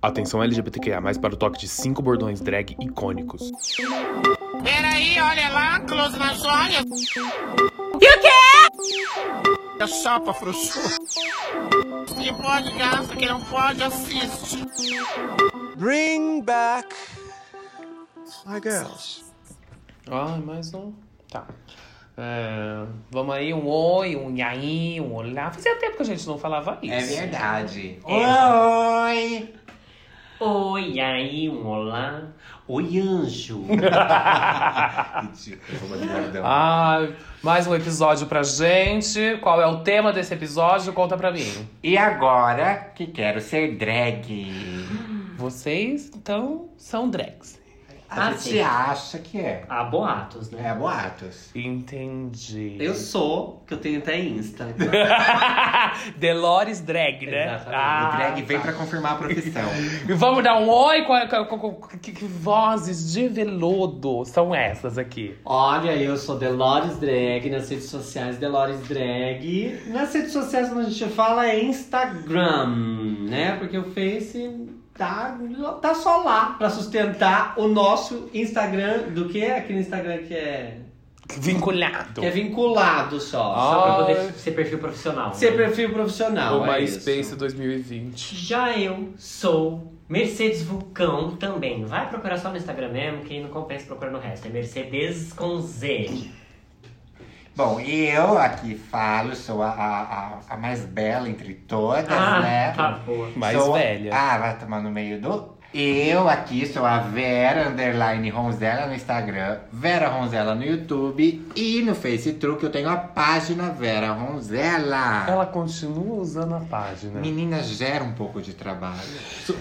Atenção LGBTQIA+, para o toque de cinco bordões drag icônicos. Peraí, olha lá, close nas olhas. E o quê? É chapa, frouxo. Que pode, gasta, que não pode, assiste. Bring back my girls. Ai, mais um. Tá. É, vamos aí, um oi, um nhaí, um olá. Fazia tempo que a gente não falava isso. É verdade. É. Oi! Oi, aí, um olá. Oi, anjo. Ridículo. Ai, mais um episódio pra gente. Qual é o tema desse episódio? Conta pra mim. E agora que quero ser drag. Vocês, então, são drags. A Ah, gente sim. acha que é. Há boatos, né? É boatos. Entendi. Eu sou, que eu tenho até Insta. Delores Drag, né? Exatamente. Ah, o drag vem tá. pra confirmar a profissão. E vamos dar um oi com, a- com, com- com- que, que vozes de veludo são essas aqui. Olha, eu sou Delores Drag nas redes sociais, Delores Drag. Nas redes sociais, quando a gente fala, é Instagram, né? Porque o Face tá, tá só lá pra sustentar o nosso Instagram. Do que? Aquele Instagram que é, Vinculado. que é vinculado só. Ah. só Pra poder ser perfil profissional. ser né? perfil profissional. o é MySpace isso. 2020. Já eu sou Mercedes Vulcão também. Vai procurar só no Instagram mesmo, que não compensa procurar no resto. É Mercedes com Z. Bom, e eu aqui falo, sou a, a, a, a mais bela entre todas, Ah, né? tá boa. Mais Sou- velha. Ah, vai tomar no meio do. Eu aqui sou a Vera Underline Ronzella no Instagram, Vera Ronzella no YouTube e no Facebook eu tenho a página Vera Ronzella. Ela continua usando a página. Menina, gera um pouco de trabalho.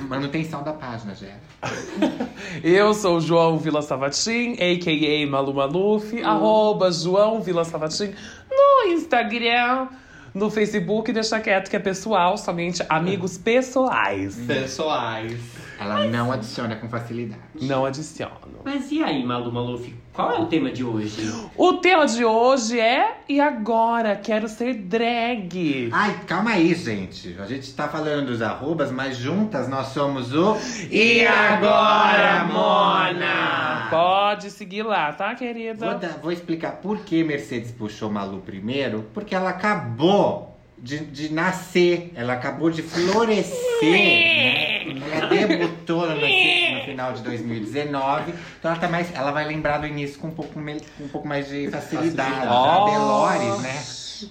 Manutenção da página gera. Eu sou o João Vila Savatim, a.k.a. Malu Maluf, arroba João Vila Savatim no Instagram, no Facebook, deixa quieto que é pessoal, somente amigos pessoais. Pessoais. Ela não adiciona com facilidade. Não adiciono. Mas e aí, Malu Maluf? Qual é o tema de hoje? O tema de hoje é E agora? Quero ser drag. Ai, calma aí, gente. A gente tá falando dos arrobas, mas juntas nós somos o. E agora, Mona? Pode seguir lá, tá, querida? Vou, dar- vou explicar por que Mercedes puxou Malu primeiro. Porque ela acabou de, de nascer, ela acabou de florescer. né? Ela debutou no, no final de 2019. Então ela, tá mais, ela vai lembrar do início com um pouco, me- com um pouco mais de facilidade. A Delores, né?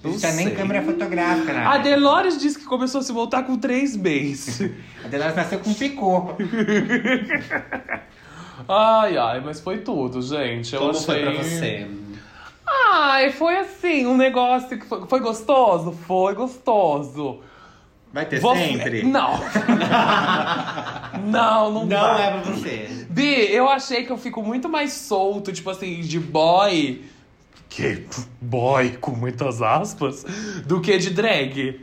não tinha nem câmera fotográfica, né? A Delores disse que começou a se voltar com três meses. A Delores nasceu com picô. Ai, ai, mas foi tudo, gente. Eu Como achei... foi pra você? Ai, foi assim, um negócio que foi, foi gostoso? Foi gostoso. Vai ter Vou- sempre? Não. não, não, Não vai. é pra você. Bi, eu achei que eu fico muito mais solto, tipo assim, de boy. Que boy, com muitas aspas, do que de drag.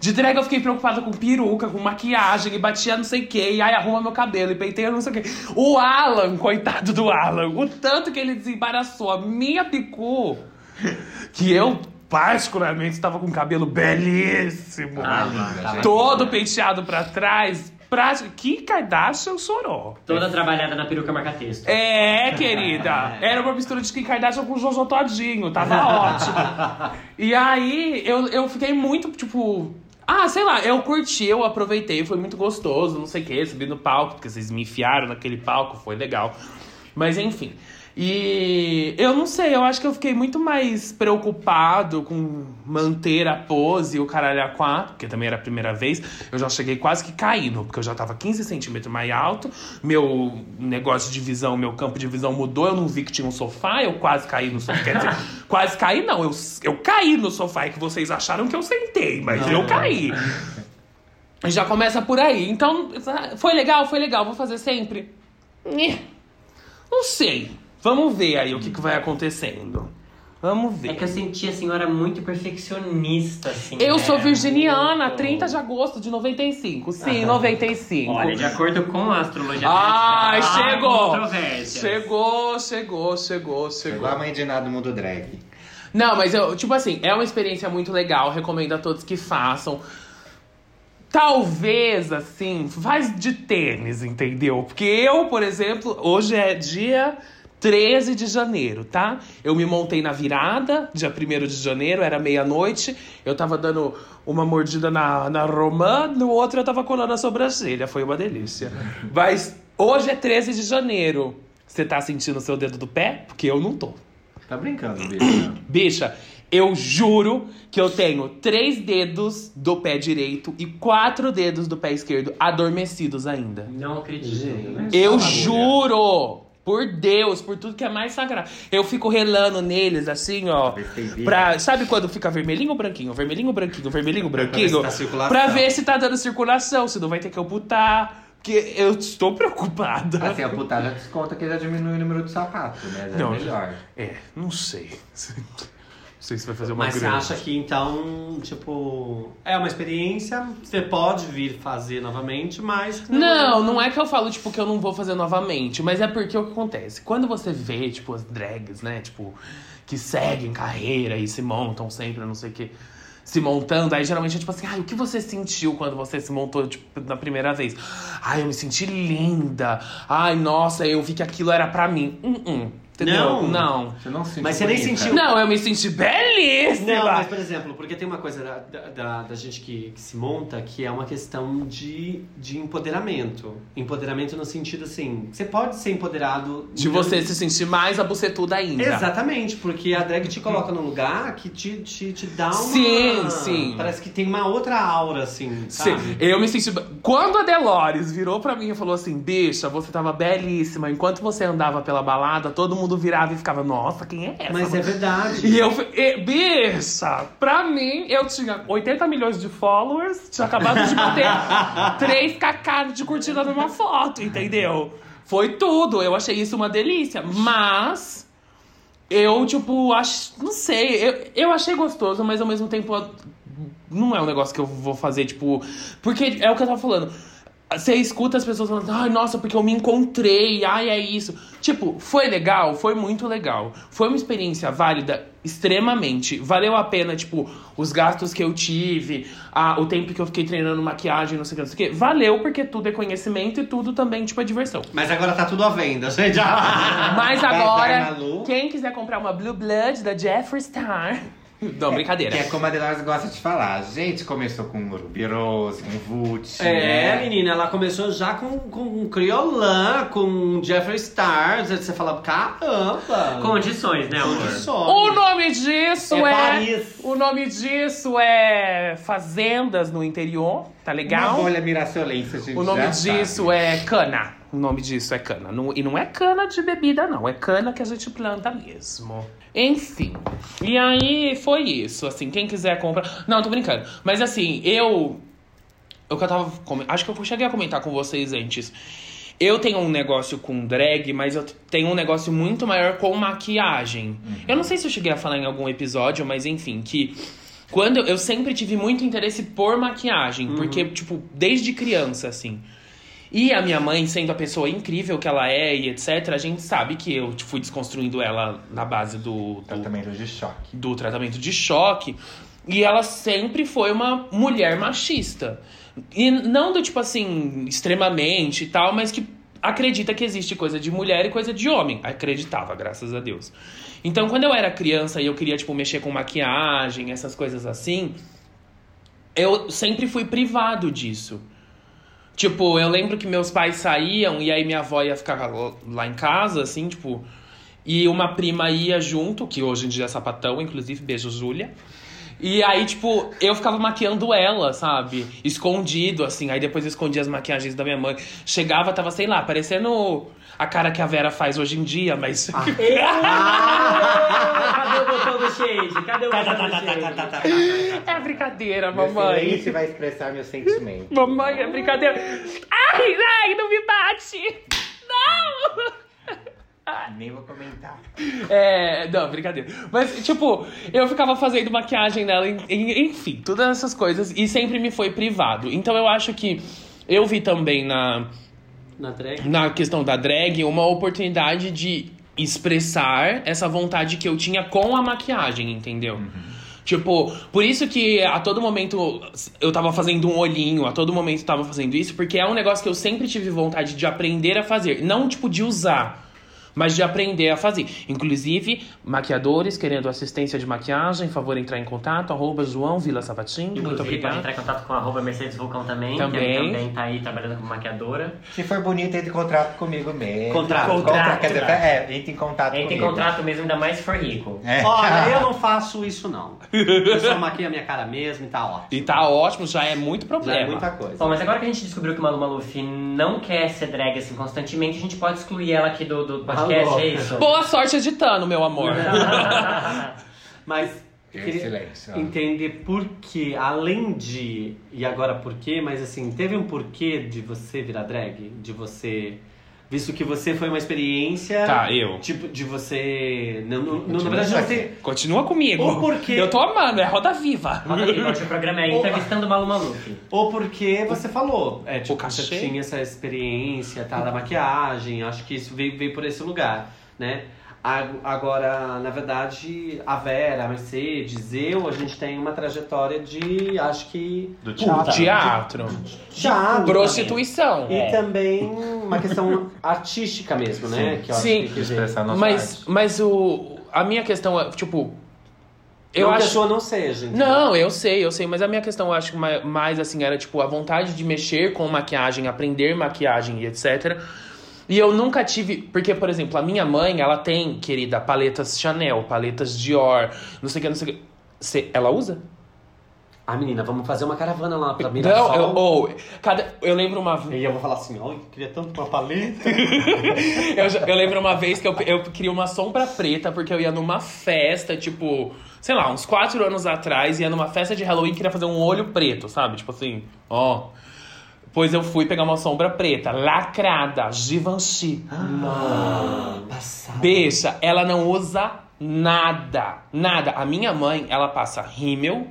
De drag eu fiquei preocupada com peruca, com maquiagem, e batia não sei o que, e aí arruma meu cabelo, e penteia não sei o que. O Alan, coitado do Alan, o tanto que ele desembaraçou a minha picu, que eu particularmente estava com o cabelo belíssimo. Ah, linda, gente. Todo penteado pra trás. Pra... Que Kardashian chorou. Toda trabalhada na peruca marca-texto. É, querida. Era uma mistura de Kim Kardashian com Jojo Todinho. Tava ótimo. E aí, eu, eu fiquei muito, tipo... Ah, sei lá, eu curti, eu aproveitei. Foi muito gostoso, não sei o quê. Subi no palco, porque vocês me enfiaram naquele palco. Foi legal. Mas, enfim. E eu não sei, eu acho que eu fiquei muito mais preocupado com manter a pose e o caralho a quatro, porque também era a primeira vez. Eu já cheguei quase que caindo, porque eu já tava 15 centímetros mais alto. Meu negócio de visão, meu campo de visão mudou. Eu não vi que tinha um sofá, eu quase caí no sofá. Quer dizer, quase caí não, eu, eu caí no sofá, é que vocês acharam que eu sentei, mas eu caí. Já começa por aí. Então, foi legal, foi legal, vou fazer sempre. Não sei. Vamos ver aí o que, que vai acontecendo. Vamos ver. É que eu senti a senhora muito perfeccionista, assim. Eu né? sou virginiana, Muito- 30 de agosto de 95. Sim, 95. Olha, de acordo com a astrologia Ai, atlética, há chegou! Chegou, chegou, chegou, Chegou chegou. a mãe de nada do mundo drag. Não, mas eu, tipo assim, é uma experiência muito legal. Recomendo a todos que façam. Talvez, assim, faz de tênis, entendeu? Porque eu, por exemplo, hoje é dia 13 de janeiro, tá? Eu me montei na virada, dia 1 de janeiro, era meia-noite. Eu tava dando uma mordida na, na romã, no outro eu tava colando a sobrancelha. Foi uma delícia. Mas hoje é 13 de janeiro. Você tá sentindo o seu dedo do pé? Porque eu não tô. Tá brincando, bicho. Bicha, eu juro que eu tenho três dedos do pé direito e quatro dedos do pé esquerdo adormecidos ainda. Não acredito. né? Eu juro! Por Deus, por tudo que é mais sagrado. Eu fico relando neles, assim, ó. ver. Pra, sabe quando fica vermelhinho ou branquinho? Vermelhinho ou branquinho? Vermelhinho ou branquinho? ver se tá. Pra ver se tá dando circulação, se não vai ter que amputar. Porque eu estou preocupada. Assim, a putada desconta que já diminui o número de sapato, né? Já Não, é melhor. É, não sei. Não sei se vai fazer uma Mas você grande. acha que então, tipo, é uma experiência, você pode vir fazer novamente, mas. Não, não é que eu falo, tipo, que eu não vou fazer novamente, mas é porque o que acontece? Quando você vê, tipo, as drags, né, tipo, que seguem carreira e se montam sempre, não sei o que, se montando, aí geralmente é tipo assim, ai, o que você sentiu quando você se montou, tipo, na primeira vez? Ai, eu me senti linda. Ai, nossa, eu vi que aquilo era pra mim. Hum, hum. Entendeu? Não. Não. Você não se Mas você nem bonita. sentiu. Não, eu me senti belíssima. Não, mas por exemplo, porque tem uma coisa da, da, da- da gente que, que se monta que é uma questão de, de empoderamento. Empoderamento no sentido assim, você pode ser empoderado. De você se sentir mais abucetuda ainda. Exatamente, porque a drag te coloca num lugar que te, te, te dá uma. Sim, sim. Parece que tem uma outra aura, assim. Sim, Sabe? eu me senti. Quando a Delores virou pra mim e falou assim: Bicha, você tava belíssima. Enquanto você andava pela balada, todo mundo virava e ficava: Nossa, quem é essa? Mas é verdade. E eu. E, bicha, pra mim, eu tinha 80 milhões de followers, tinha acabado de bater 3kk de curtida numa foto, entendeu? Foi tudo. Eu achei isso uma delícia. Mas. Eu, tipo, acho. Não sei. Eu, eu achei gostoso, mas ao mesmo tempo. Não é um negócio que eu vou fazer, tipo. Porque é o que eu tava falando. Você escuta as pessoas falando, ai, nossa, porque eu me encontrei, ai, é isso. Tipo, foi legal, foi muito legal. Foi uma experiência válida, extremamente. Valeu a pena, tipo, os gastos que eu tive, a, o tempo que eu fiquei treinando maquiagem, não sei o que, não sei o que. Valeu, porque tudo é conhecimento e tudo também, tipo, é diversão. Mas agora tá tudo à venda, gente. Mas agora, quem quiser comprar uma Blue Blood da Jeffree Star. Não, brincadeira. Que é como a Delores gosta de falar. A gente começou com Ruby Rose, um Vult. É, né? menina, ela começou já com, com um Criolan, com Jeffree Star. Você fala, caramba! Condições, né, amor? Condições. O nome disso É é. Paris. O nome disso é Fazendas no Interior, tá Uma legal? bolha mirassolense, a gente O nome já disso sabe. é cana. O nome disso é cana. Não- e não é cana de bebida, não. É cana que a gente planta mesmo. Enfim. E aí foi isso. Assim, quem quiser comprar. Não, tô brincando. Mas assim, eu. O que eu tava. Acho que eu cheguei a comentar com vocês antes. Eu tenho um negócio com drag, mas eu tenho um negócio muito maior com maquiagem. Eu não sei se eu cheguei a falar em algum episódio, mas enfim, que quando eu, eu sempre tive muito interesse por maquiagem, porque tipo, desde criança assim. E a minha mãe, sendo a pessoa incrível que ela é e etc, a gente sabe que eu fui desconstruindo ela na base do, do Tratamento de choque. do tratamento de choque. E ela sempre foi uma mulher machista. E não do tipo assim, extremamente e tal, mas que acredita que existe coisa de mulher e coisa de homem. Acreditava, graças a Deus. Então, quando eu era criança e eu queria, tipo, mexer com maquiagem, essas coisas assim, eu sempre fui privado disso. Tipo, eu lembro que meus pais saíam e aí minha avó ia ficar lá em casa, assim, tipo. E uma prima ia junto, que hoje em dia é sapatão, inclusive, beijo, Júlia. E aí, tipo, eu ficava maquiando ela, sabe? Escondido, assim. Aí depois eu escondia as maquiagens da minha mãe. Chegava, tava, sei lá, parecendo a cara que a Vera faz hoje em dia, mas. Cadê o botão do shade? Cadê o botão do shade? é brincadeira, Meu mamãe. silêncio vai expressar meu sentimento. Mamãe, é brincadeira. Ai, ai, não me bate! Não! Nem vou comentar. É, não, brincadeira. Mas, tipo, eu ficava fazendo maquiagem nela, en- en- enfim, todas essas coisas, e sempre me foi privado. Então eu acho que eu vi também na, Na drag. na questão da drag uma oportunidade de expressar essa vontade que eu tinha com a maquiagem, entendeu? Tipo, por isso que a todo momento eu tava fazendo um olhinho, a todo momento eu tava fazendo isso, porque é um negócio que eu sempre tive vontade de aprender a fazer. Não, tipo, de usar, mas de aprender a fazer. Inclusive, maquiadores querendo assistência de maquiagem, favor entrar em contato, arroba João Vila Sabatim. Muito Inclusive, obrigado. entrar em contato com arroba Mercedes Vulcão também, Também. que também tá aí trabalhando como maquiadora. Se for bonito, entre em contrato comigo mesmo. Contrato. Contrato. Quer dizer, é, entre em contato Entra em comigo. contrato mesmo, ainda mais se for rico. É. Olha, eu não faço isso não. Eu só maquio a minha cara mesmo e tá ótimo. E tá ótimo, já é muito Já problema. é muita coisa. Bom, mas agora que a gente descobriu que Malu Maluf não quer ser drag assim constantemente, a gente pode excluir ela aqui do, do podcast, é isso? Boa sorte editando, meu amor. Mas entender por que, além de. E agora por quê, mas assim, teve um porquê de você virar drag? De você. Visto que você foi uma experiência. Tá, eu. Tipo, de você. Não, não, não, na Continua verdade, não tem. Continua comigo. Ou porque- Eu tô amando, é roda viva. Roda Viva, hoje o programa é entrevistando Malu Maluf. Ou porque você falou. É, tipo, você tinha essa experiência, tá, da maquiagem. Acho que isso veio, veio por esse lugar, né? Agora, na verdade, a Vera, a Mercedes, eu, a gente tem uma trajetória de, acho que... Do Teatro. Teatro. Teatro Prostituição. E também uma questão artística mesmo, né? Que eu Sim. acho que. Expressar nossa Mas, arte. mas o, a minha questão é, tipo. Eu não que a acho. sua não seja. entendeu? Não, eu sei, eu sei, mas a minha questão, eu acho que ma- mais assim, era tipo a vontade de mexer com maquiagem, aprender maquiagem e etc. E eu nunca tive. Porque, por exemplo, a minha mãe, ela tem, querida, paletas Chanel, paletas Dior, não sei o que, não sei o que. Cê- ela usa? Ah, menina, vamos fazer uma caravana lá pra Não, Mirassol. eu, ou, cada, eu lembro uma E eu vou falar assim, olha, queria tanto uma paleta. eu, eu lembro uma vez que eu, eu queria uma sombra preta porque eu ia numa festa, tipo, sei lá, uns quatro anos atrás, ia numa festa de Halloween e queria fazer um olho preto, sabe? Tipo assim, ó. Pois eu fui pegar uma sombra preta, lacrada, Givenchy. Passada. Bicha, ela não usa nada, nada. A minha mãe, ela passa rímel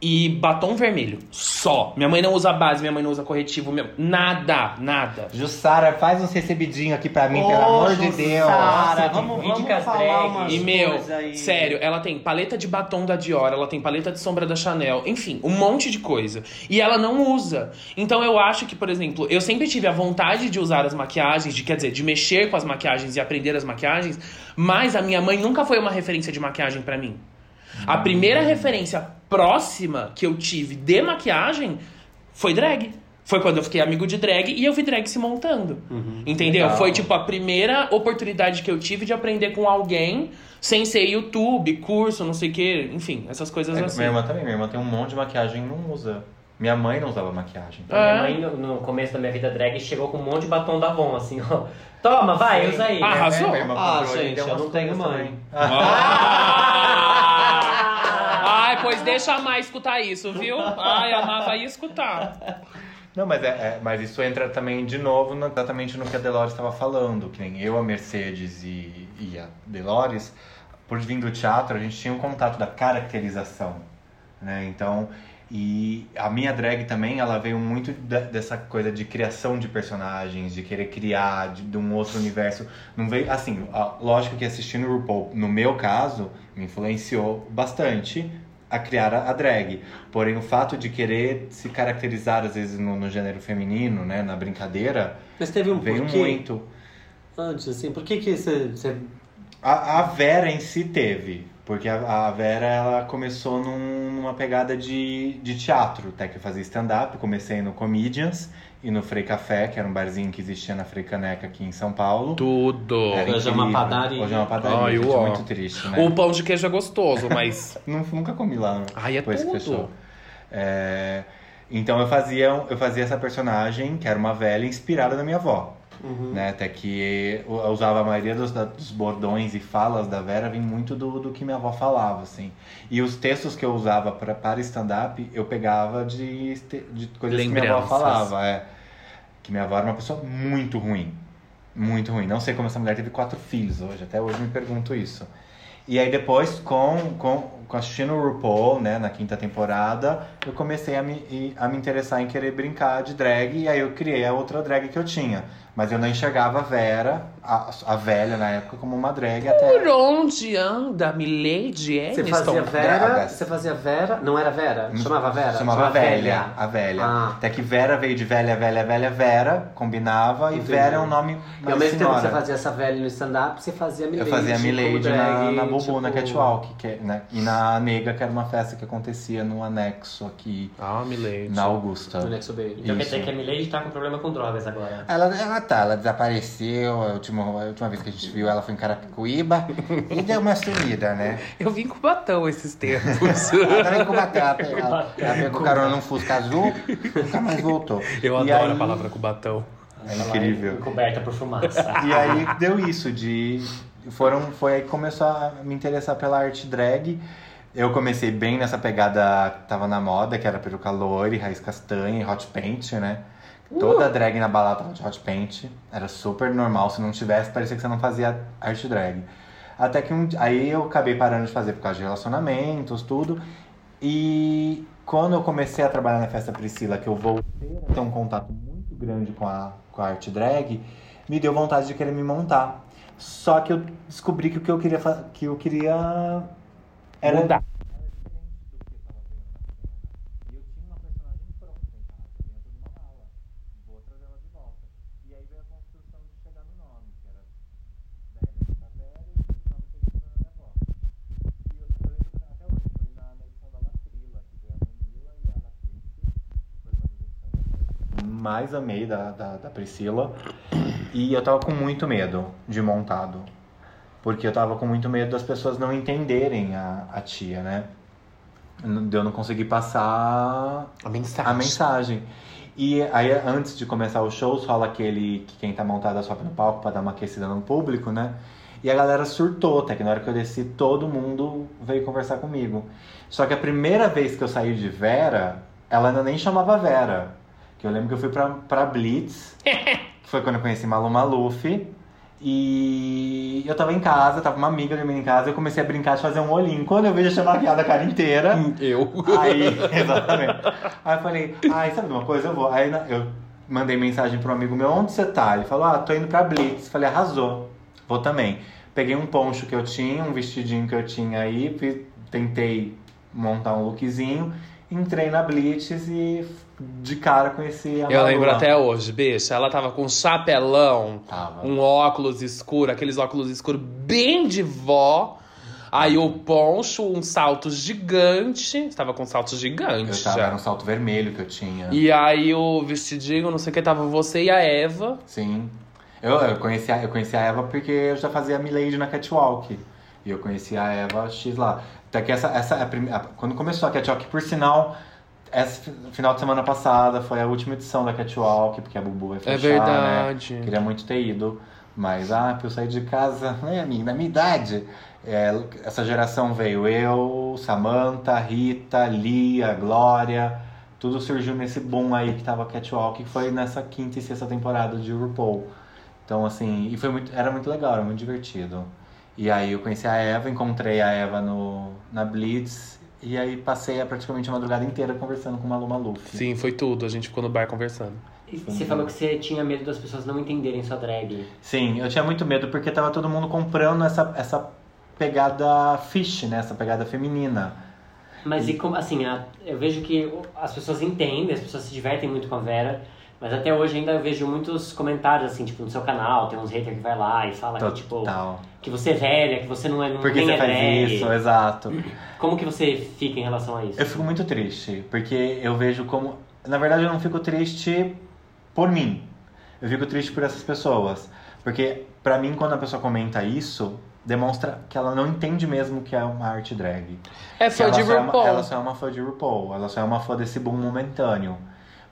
e batom vermelho, só. Minha mãe não usa base, minha mãe não usa corretivo, minha- nada, nada. Jussara, faz uns recebidinhos aqui pra mim, pelo amor de Deus. Nossa, vamos, vamos dicas falar E, meu, aí. sério, ela tem paleta de batom da Dior, ela tem paleta de sombra da Chanel, enfim, um monte de coisa. E ela não usa. Então eu acho que, por exemplo, eu sempre tive a vontade de usar as maquiagens, de quer dizer, de mexer com as maquiagens e aprender as maquiagens, mas a minha mãe nunca foi uma referência de maquiagem pra mim. A primeira referência próxima que eu tive de maquiagem foi drag. Foi quando eu fiquei amigo de drag e eu vi drag se montando. Entendeu? Legal. Foi tipo a primeira oportunidade que eu tive de aprender com alguém sem ser YouTube, curso, não sei o que, enfim, essas coisas É, assim. Minha irmã também, minha irmã tem um monte de maquiagem e não usa. Minha mãe não usava maquiagem. Minha É. mãe, no, no começo da minha vida drag, chegou com um monte de batom da Avon, assim, ó. Toma, vai, usa aí. Ah, Arrasou. Irmã Ah, gente, eu não tenho mãe. também. Ai, pois deixa a Mai escutar isso, viu? Ai, a Má vai escutar. Não, mas, é, é- mas isso entra também de novo no- exatamente no que a Delores estava falando. Que nem eu, a Mercedes e, e a Delores, por vir do teatro, a gente tinha um contato da caracterização. Né? Então, e a minha drag também, ela veio muito da- dessa coisa de criação de personagens, de querer criar de, de um outro universo. Não veio, assim, a- lógico que assistindo o RuPaul, no meu caso, me influenciou bastante a criar a, a drag. Porém, o fato de querer se caracterizar, às vezes, no, no gênero feminino, né, na brincadeira, Mas teve um veio porquê muito. antes, assim, por que que você... você- A, a Vera em si teve, porque a, a Vera ela começou num- numa pegada de, de teatro, até que eu fazia stand-up, comecei no Comedians e no Frei Café, que era um barzinho que existia na Frei Caneca aqui em São Paulo. Tudo. Era Hoje é uma padaria. Hoje é uma padaria, Ai, gente, muito triste, né? O pão de queijo é gostoso, mas. Nun- Nunca comi lá, né? Ai, é depois que tudo. fechou. É, Então eu fazia, eu fazia essa personagem, que era uma velha, inspirada na minha avó. Uhum. Né? Até que eu usava a maioria dos, dos bordões e falas da Vera vem muito do, do que minha avó falava, assim. E os textos que eu usava pra, para stand-up, eu pegava de, de coisas que minha avó Lembranças. falava. É. Que minha avó era uma pessoa muito ruim. Muito ruim. Não sei como essa mulher teve quatro filhos hoje. Até hoje me pergunto isso. E aí depois, com, com assistindo o RuPaul, né, na quinta temporada, eu comecei a me, e- a me interessar em querer brincar de drag. E aí eu criei a outra drag que eu tinha. Mas eu não enxergava a Vera, a, a velha na época, como uma drag até... Por onde anda Milady Você fazia Vera, você fazia Vera, não era Vera? Chamava Vera? Chamava velha, a velha. Ah. Até que Vera veio de velha, velha, velha, Vera, combinava, Entendi. e Vera é um nome E mais ao mesmo tempo que senhora. você fazia essa velha no stand-up, você fazia Eu Milady. fazia a como Milady na, drag, na Bubu, na tipo- Catwalk, que, é- né? e na Nega, que era uma festa que acontecia no anexo aqui Ah, Milady. na Augusta. No Nexo Baby. Então quer Isso. dizer que a Milady tá com problema com drogas agora. Ela, ela tá, ela desapareceu, a última, a última vez que a gente viu ela foi em Carapicuíba e deu uma sumida, né? Eu vim com batom esses tempos. Ela tava em Cubatão, ela, ela, ela pegou carona num Fusca azul, nunca mais voltou. Eu E adoro aí- a palavra com. É incrível. Coberta por fumaça. E aí deu isso de. Foram, foi aí que começou a me interessar pela arte drag. Eu comecei bem nessa pegada que tava na moda, que era peruca loira, raiz castanha e hot paint, né? Toda drag na balada tava de hot paint. Era super normal. Se não tivesse, parecia que você não fazia arte drag. Até que um, aí eu acabei parando de fazer por causa de relacionamentos, tudo. E quando eu comecei a trabalhar na Festa Priscila, que eu voltei a ter um contato muito grande com a, com a arte drag, me deu vontade de querer me montar. Só que eu descobri que o que eu queria que eu queria era Mudar. E eu tinha uma personagem pronta em casa, dentro de uma mala. Vou trazer ela de volta. E aí veio a construção de chegar no nome, que era velha da Vera e o nome que eu tinha na minha avó. E eu, eu lembro que até hoje foi na, na edição da Latrila, que veio a Manila e a Latrice. Foi uma das edições que eu mais amei da, da, da Priscila. E eu tava com muito medo de montado. Porque eu tava com muito medo das pessoas não entenderem a, a tia, né? De eu não conseguir passar A mensagem. a mensagem. E aí, antes de começar os shows, rola aquele que quem tá montado sobe no palco pra dar uma aquecida no público, né? E a galera surtou, até que na hora que eu desci, todo mundo veio conversar comigo. Só que a primeira vez que eu saí de Vera, ela ainda nem chamava Vera. Que eu lembro que eu fui pra, pra Blitz, que foi quando eu conheci Malu Maluf. E eu tava em casa, tava uma amiga dormindo em casa, eu comecei a brincar de fazer um olhinho. Quando eu vejo, eu tinha maquiado a cara inteira. Eu. Aí, exatamente. Aí eu falei, ai, sabe de uma coisa? Eu vou. Aí eu mandei mensagem pro amigo meu, onde você tá? Ele falou, ah, tô indo pra Blitz. Falei, arrasou. Vou também. Peguei um poncho que eu tinha, um vestidinho que eu tinha aí, tentei montar um lookzinho, entrei na Blitz e de cara conheci a Eu Malu lembro até hoje, bicha. Ela tava com um chapelão, Tava. um óculos escuro, aqueles óculos escuros bem de vó. Aí o poncho, um salto gigante. Tava com um salto gigante Eu tava, já. era um salto vermelho que eu tinha. E aí o vestidinho, não sei o que, tava você e a Eva. Sim. Eu, eu, conheci a, eu conheci a Eva porque eu já fazia Milady na Catwalk. E eu conheci a Eva X lá. Até que essa, essa é a prime- a- quando começou a Catwalk, por sinal, esse fi- final de semana passada foi a última edição da Catwalk, porque a Bubu vai É fechar, né? verdade. Queria muito ter ido. Mas, ah, pra eu sair de casa, né, amiga, na minha idade. É, essa geração veio eu, Samantha, Rita, Lia, Glória. Tudo surgiu nesse boom aí que tava Catwalk, que foi nessa quinta e sexta temporada de RuPaul. Então, assim, e foi muito, era muito legal, era muito divertido. E aí eu conheci a Eva, encontrei a Eva no, na Blitz. E aí passei a praticamente a madrugada inteira conversando com Malu Maluf. Sim, foi tudo. A gente ficou no bar conversando. E Você falou que você tinha medo das pessoas não entenderem sua drag. Sim, eu tinha muito medo porque tava todo mundo comprando essa, essa pegada fish, né? Essa pegada feminina. Mas e como, assim, a- eu vejo que as pessoas entendem, as pessoas se divertem muito com a Vera, mas até hoje ainda eu vejo muitos comentários, assim, tipo, no seu canal, tem uns haters que vai lá e fala que, tipo, Total. que você é velha, que você não é não Porque nem você é faz drag. isso, exato. Como que você fica em relação a isso? Eu fico muito triste, porque eu vejo como. Na verdade, eu não fico triste por mim. Eu fico triste por essas pessoas. Porque, pra mim, quando a pessoa comenta isso, demonstra que ela não entende mesmo que é uma arte drag. É Que fã ela de só é uma- RuPaul. ela só é uma fã de RuPaul, ela só é uma fã desse boom momentâneo.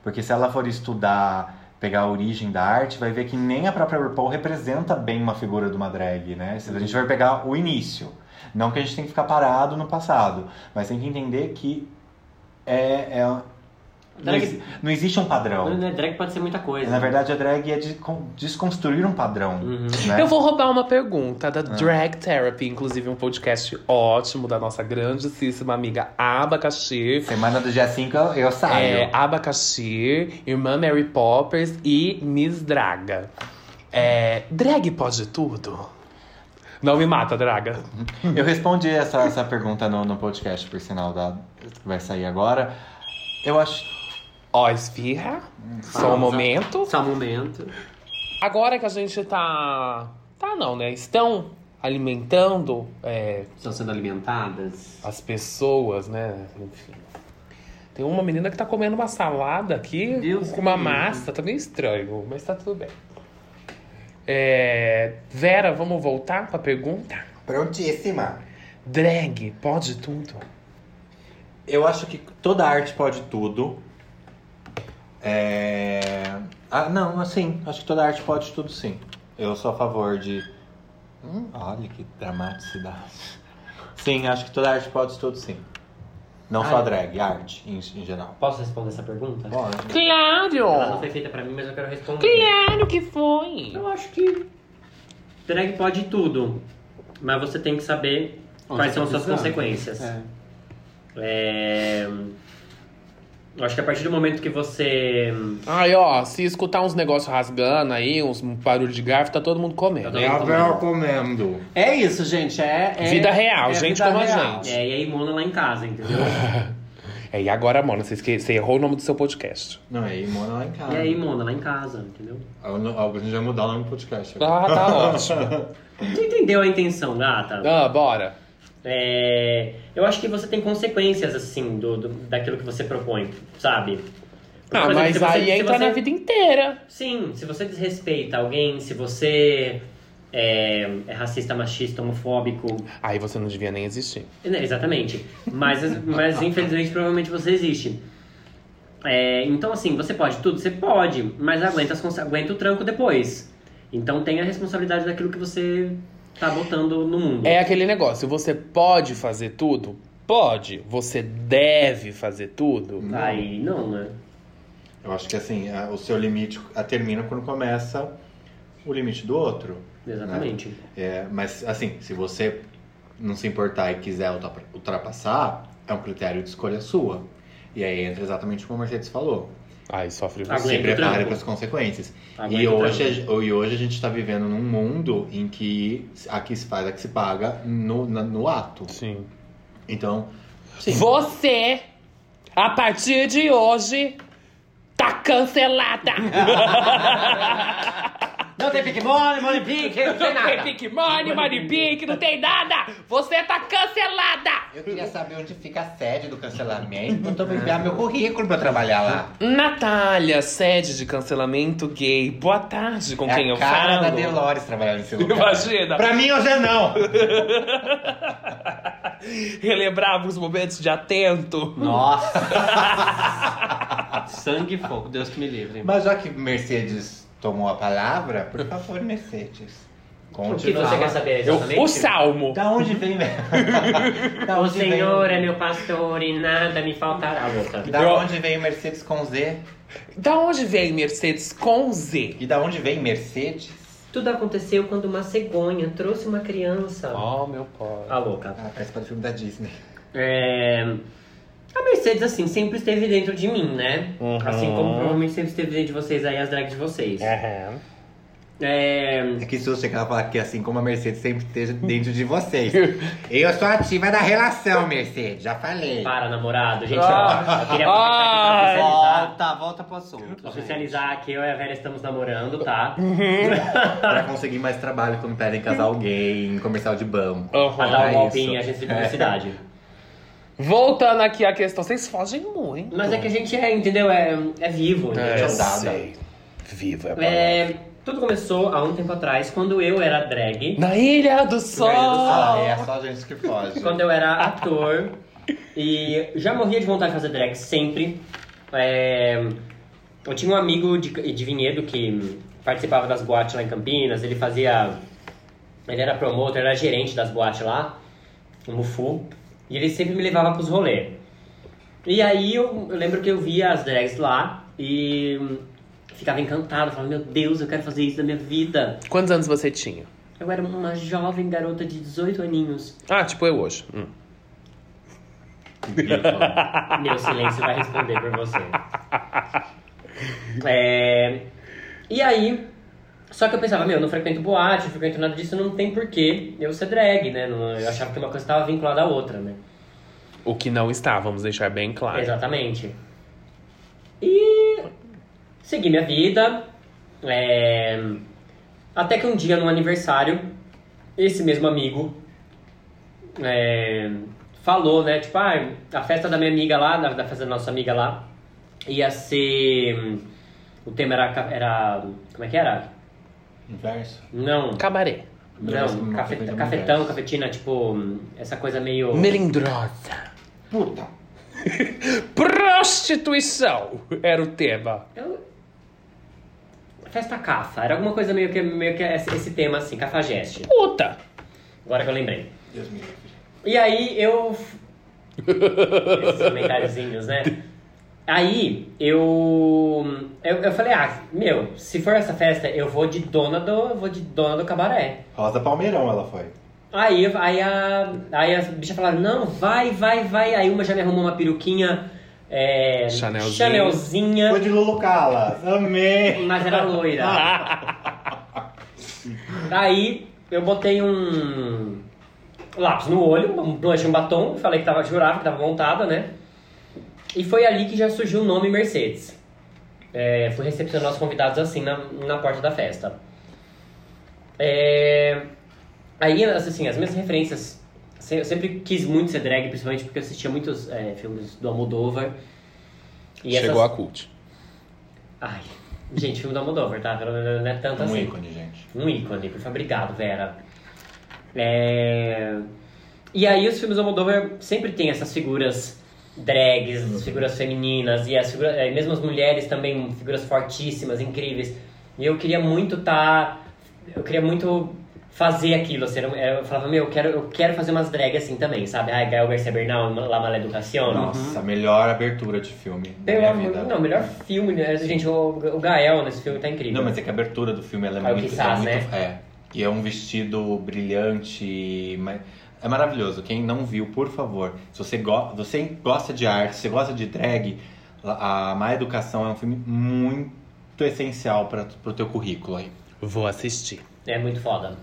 Porque se ela for estudar, pegar a origem da arte, vai ver que nem a própria RuPaul representa bem uma figura de uma drag, né? Se a gente vai pegar o início. Não que a gente tem que ficar parado no passado, mas tem que entender que é, é, Não, exi- não existe um padrão. Não, né, Drag pode ser muita coisa. Na verdade, a drag é de con- desconstruir um padrão. Né? Eu vou roubar uma pergunta da Drag Therapy, inclusive um podcast ótimo da nossa grandíssima amiga Abacaxi. Semana do dia 5 eu, eu saio. É, Abacaxi, Irmã Mary Poppers e Miss Draga. É, drag pode tudo? Não me mata, Draga. Eu respondi essa, essa pergunta no, no podcast, por sinal, da, que vai sair agora. Eu acho. Ó, esfirra. Só um momento. Só um momento. Agora que a gente tá. Tá não, né? Estão alimentando é, Estão sendo alimentadas. as pessoas, né? Enfim. Tem uma menina que tá comendo uma salada aqui Deus com uma livre. massa, tá meio estranho, mas tá tudo bem. É, Vera, vamos voltar pra pergunta? Prontíssima. Drag pode tudo? Eu acho que toda arte pode tudo. É... Ah, não, assim, acho que toda arte pode tudo sim. Eu sou a favor de. Hum, olha que dramaticidade. Sim, acho que toda arte pode tudo sim. Não só Ah, a é. drag, arte em, em geral. Posso responder essa pergunta? Pode. Ela não Claro! foi feita pra mim, mas eu quero responder. Claro que foi! Eu acho que drag pode tudo, mas você tem que saber Onde quais são as suas consequências. É. É, acho que a partir do momento que você. Ai, ó, se escutar uns negócios rasgando aí, uns barulho de garfo, tá todo mundo comendo. É a Vera comendo. É isso, gente. É, é- Vida real, é gente vida como a real. gente. É, e a Imona lá em casa, entendeu? É, e agora, Mona, você, esque... você errou o nome do seu podcast. Não, é Imona lá em casa. e a Imona lá em casa, entendeu? A gente vai mudar o nome do podcast. Ah, tá ótimo. Você entendeu a intenção, gata? Ah, bora. É, eu acho que você tem consequências, assim, do, do- daquilo que você propõe, sabe? Porque, Ah, exemplo, mas você- aí entra você- na vida inteira. Sim, se você desrespeita alguém, se você é, é racista, machista, homofóbico. Aí você não devia nem existir. né, Exatamente. Mas, mas infelizmente, provavelmente você existe. É, então, assim, você pode tudo? Você pode, mas aguenta, aguenta o tranco depois. Então, tenha a responsabilidade daquilo que você tá botando no mundo. É aquele negócio, você pode fazer tudo? Pode. Você deve fazer tudo? Aí, não, né? Eu acho que assim, a- o seu limite a- termina quando começa o limite do outro. Exatamente. É, mas assim, se você não se importar e quiser ultra- ultrapassar, é um critério de escolha sua. E aí entra exatamente como a Mercedes falou. Ai, sofre você. Se tranco. para as consequências. Aguenta E hoje, a- e hoje a gente está vivendo num mundo em que aqui se faz, aqui se paga no, na- no ato. Sim. Então, sim. Você, a partir de hoje, tá cancelada. Não tem pique mole, mole pique, não tem Não nada. tem pique money, money pique, não tem nada. Você tá cancelada. Eu queria saber onde fica a sede do cancelamento. Eu tô pra enviar meu currículo pra trabalhar lá. Natália, sede de cancelamento gay. Boa tarde, com é quem a eu cara falo. da Delores trabalhar nesse lugar. Imagina. Pra mim hoje é não. Relembrava os momentos de atento. Nossa. Sangue e fogo, Deus que me livre. Mas já que Mercedes tomou a palavra, por favor, Mercedes. O que Conte você quer saber Eu- exatamente? o salmo. Da onde vem... da O onde Senhor vem... é meu pastor e nada me faltará. Louca. Da Eu- onde vem Mercedes com Z? Da onde vem Mercedes com Z? E da onde vem Mercedes? Tudo aconteceu quando uma cegonha trouxe uma criança. Oh, meu pai. A louca. Ah, parece do filme da Disney. É... A Mercedes, assim, sempre esteve dentro de mim, né? Uhum. Assim como provavelmente sempre esteve dentro de vocês aí, as drags de vocês. Aham. É... É que susto que ela fala que assim como a Mercedes sempre esteja dentro de vocês. Eu sou ativa da relação, Mercedes, já falei. Para, namorado. Gente, Ah. eu queria aproveitar aqui pra oficializar. Volta, volta pro assunto. Oficializar que eu e a Vera estamos namorando, tá? Pra conseguir mais trabalho quando pedem casal gay em comercial de banco. Pra Aham. dar um É golpe isso. em agência de publicidade. Voltando aqui à questão, vocês fogem muito. Mas é que a gente é, entendeu? É, é vivo, É, entendeu? sei. Vivo é a. É, tudo começou há um tempo atrás, quando eu era drag. Na Ilha do Sol. Ilha do Sol. Ah, é só gente que foge. Quando eu era ator. e já morria de vontade de fazer drag sempre. É, eu tinha um amigo de, de Vinhedo que participava das boates lá em Campinas. Ele fazia. Ele era promotor, era gerente das boates lá, no Mufu. E ele sempre me levava pros rolês. E aí eu, eu lembro que eu via as drags lá e ficava encantado, falava, meu Deus, eu quero fazer isso na minha vida. Quantos anos você tinha? Eu era uma jovem garota de 18 aninhos. Ah, tipo eu hoje. Hum. Meu silêncio vai responder por você. É, E aí, só que eu pensava, meu, eu não frequento boate, não frequento nada disso, não tem porquê eu ser drag, né? Não- Eu achava que uma coisa estava vinculada à outra, né? O que não está, vamos deixar bem claro. Exatamente. E segui minha vida. é, Até que um dia, no aniversário, esse mesmo amigo é, falou, né? Tipo, ah, a festa da minha amiga lá, da, festa da nossa amiga lá, ia ser. O tema era. era como é que era? Inverso. Não. Cabaré. Não, coisa cafetão, inverso. cafetina, tipo, essa coisa meio. Melindrosa. Puta. Prostituição era o tema. Eu... Festa cafa, era alguma coisa meio que, meio que esse, esse tema assim, cafajeste. Puta. Agora que eu lembrei. Deus me livre. E aí eu. Esses comentáriozinhos, né? Aí eu, eu. Eu falei, ah, meu, se for essa festa, eu vou de dona do. eu vou de dona do cabaré. Rosa Palmeirão ela foi. Aí, aí, a, aí as bichas falaram, não, vai, vai, vai. Aí uma já me arrumou uma peruquinha. É, Chanelzinho. Chanelzinha, Foi de Lulu Calas. Amei. mas era loira. Aí eu botei um lápis no olho, um blush, um batom, falei que tava, jurava que tava montada, né? E foi ali que já surgiu o nome Mercedes. É, fui recepcionar os convidados assim na, na porta da festa. É, aí, assim, as minhas referências. Eu sempre quis muito ser drag, principalmente porque eu assistia muitos é, filmes do Almodóvar. E Chegou essas- a cult. Ai, gente, filme do Almodóvar, tá? Não é tanto Um assim. ícone, gente. Um ícone, por favor. Obrigado, Vera. É... E aí os filmes do Almodóvar sempre tem essas figuras drags, figuras femininas, e as figuras, é, mesmo as mulheres também, figuras fortíssimas, incríveis. E eu queria muito estar... eu queria muito fazer aquilo, assim, eu, falava, meu, eu quero, eu quero fazer umas drags assim também, sabe? Ai, Gael Garcia Bernal, La Maleducação. Nossa, a melhor abertura de filme. Não, melhor filme, né? Gente, o, o Gael nesse filme tá incrível. Não, mas é que a abertura do filme ela é É o muito, Quizás, é muito né? é. E é um vestido brilhante, mas é maravilhoso. Quem não viu, por favor, se você, go você gosta de arte, se você gosta de drag, a Má Educação é um filme muito essencial para o teu currículo aí. Vou assistir. É muito foda.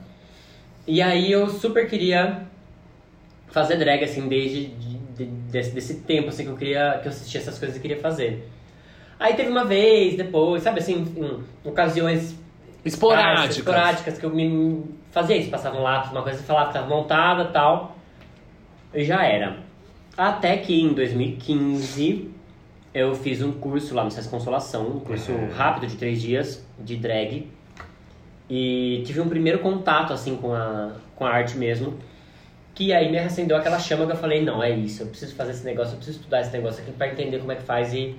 E aí eu super queria fazer drag, assim, desde de- de- desse, desse tempo, assim, que eu queria, que eu assistia essas coisas e queria fazer. Aí teve uma vez, depois, sabe assim, em ocasiões Esporádicas. esporádicas que eu me fazia isso, passava um lápis, uma coisa, falava que tava montada e tal, e já era. Até que em 2015 eu fiz um curso lá no SESC Consolação, um curso rápido de três dias de drag. E tive um primeiro contato assim com a, com a arte mesmo. Que aí me acendeu aquela chama que eu falei, não, é isso, eu preciso fazer esse negócio, eu preciso estudar esse negócio aqui pra entender como é que faz e,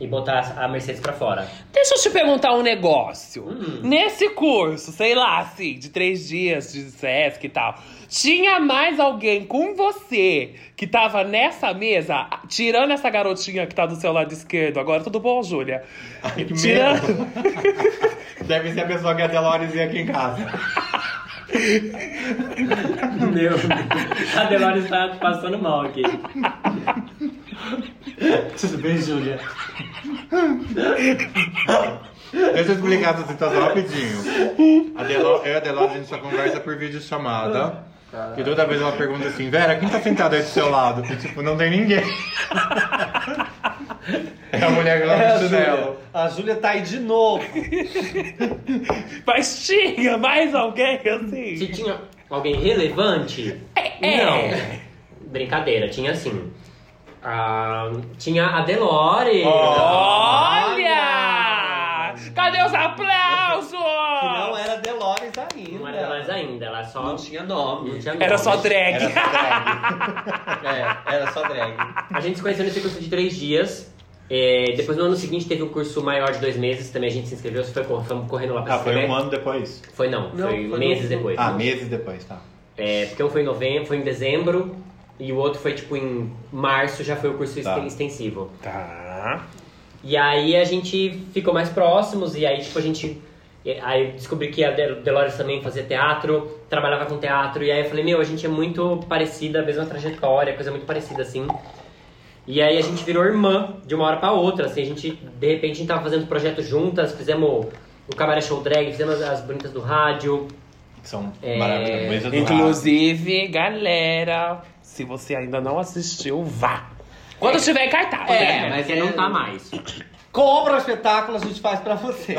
e botar a Mercedes pra fora. Deixa eu te perguntar um negócio. Hum. Nesse curso, sei lá, assim, de três dias de Sesc e tal, tinha mais alguém com você que tava nessa mesa, tirando essa garotinha que tá do seu lado esquerdo agora? Tudo bom, Júlia? Ai, que Tira- medo. Deve ser a pessoa que a Delores ia aqui em casa. Meu, a Delores tá passando mal aqui. Tudo bem, Júlia? Deixa eu explicar essa situação rapidinho. A Delo, eu e a Delores, a gente só conversa por vídeo chamada. E toda vez ela pergunta assim, Vera, quem tá sentado aí do seu lado? E tipo, não tem ninguém. É a mulher que É, o chinelo. Júlia. A Júlia tá aí de novo. Mas tinha mais alguém Se assim? tinha alguém relevante? É. Não. Brincadeira, tinha assim. Ah, tinha a Delores. Olha! Cadê os aplausos? Que não era Delores ainda. Não era Delores ainda, ela só. Não tinha nome. não tinha Era nome. só drag. Era só drag. É, era só drag. A gente se conheceu nesse curso de três dias. É, depois no ano seguinte teve um curso maior de dois meses, também a gente se inscreveu, foi, fomos correndo lá pra Ah, foi um ano depois. Foi não, Não, foi, foi meses no- depois. Ah, meses depois, tá. É, porque um foi em novembro, foi em dezembro E o outro foi, tipo, em março, já foi o curso Tá. extensivo. Tá. E aí a gente ficou mais próximos e aí tipo a gente aí descobri que a Del- Delores também fazia teatro, trabalhava com teatro e aí eu falei, meu, a gente é muito parecida, a mesma trajetória, coisa muito parecida assim. E aí a gente virou irmã de uma hora pra outra, assim, a gente de repente a gente tava fazendo projeto juntas, fizemos o Cabaré Show Drag, fizemos as bonitas do rádio. Que são É, maravilhosas. Inclusive, galera, se você ainda não assistiu, vá. Quando estiver em cartaz. É, né? mas é- não tá mais. Compra o espetáculo, a gente faz pra você.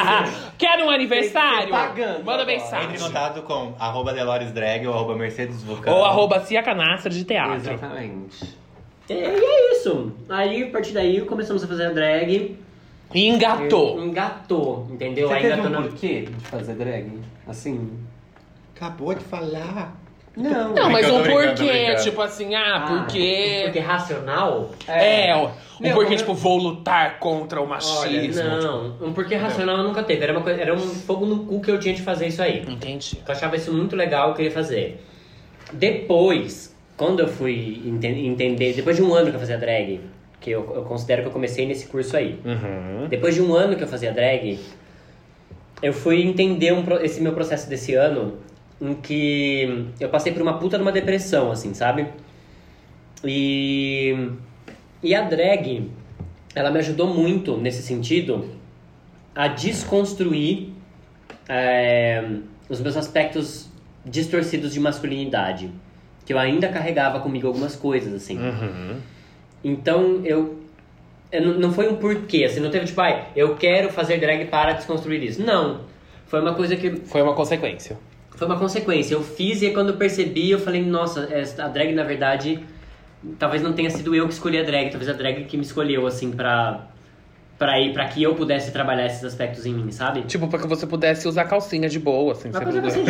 Quer um aniversário? Pagando Manda mensagem. Entre em contato com arroba Delores Drag ou arroba Mercedes Vulcano. Ou arroba Cia Canastra de teatro. Exatamente. E, e é isso. Aí a partir daí começamos a fazer a drag. E engatou. Engatou, entendeu? Você Aí teve engatou um na- porquê de fazer drag? Assim... Acabou de falar. Não. Não, mas um brincando, porquê, brincando. tipo assim, ah, Ah, porque. Porque racional? É, um Meu, porquê, como- tipo, vou lutar contra o machismo. Não, um porquê racional eu nunca teve. Era, uma coisa, era um fogo no cu que eu tinha de fazer isso aí. Entendi. Eu achava isso muito legal, eu queria fazer. Depois, quando eu fui enten- entender, depois de um ano que eu fazia drag, que eu, eu considero que eu comecei nesse curso aí. Uhum. Depois de um ano que eu fazia drag, eu fui entender um pro- esse meu processo desse ano, em que eu passei por uma puta de uma depressão, assim, sabe? E, e a drag, ela me ajudou muito nesse sentido a desconstruir é, os meus aspectos distorcidos de masculinidade. Que eu ainda carregava comigo algumas coisas, assim. Uhum. Então eu. não- não foi um porquê, assim, não teve tipo, ai, eu quero fazer drag para desconstruir isso. Não. Foi uma coisa que. Foi uma consequência. Foi uma consequência. Eu fiz e quando eu percebi, eu falei, nossa, a drag na verdade. Talvez não tenha sido eu que escolhi a drag, talvez a drag que me escolheu, assim, pra. Pra ir, pra que eu pudesse trabalhar esses aspectos em mim, sabe? Tipo, pra que você pudesse usar calcinha de boa, assim, sem problema. assim.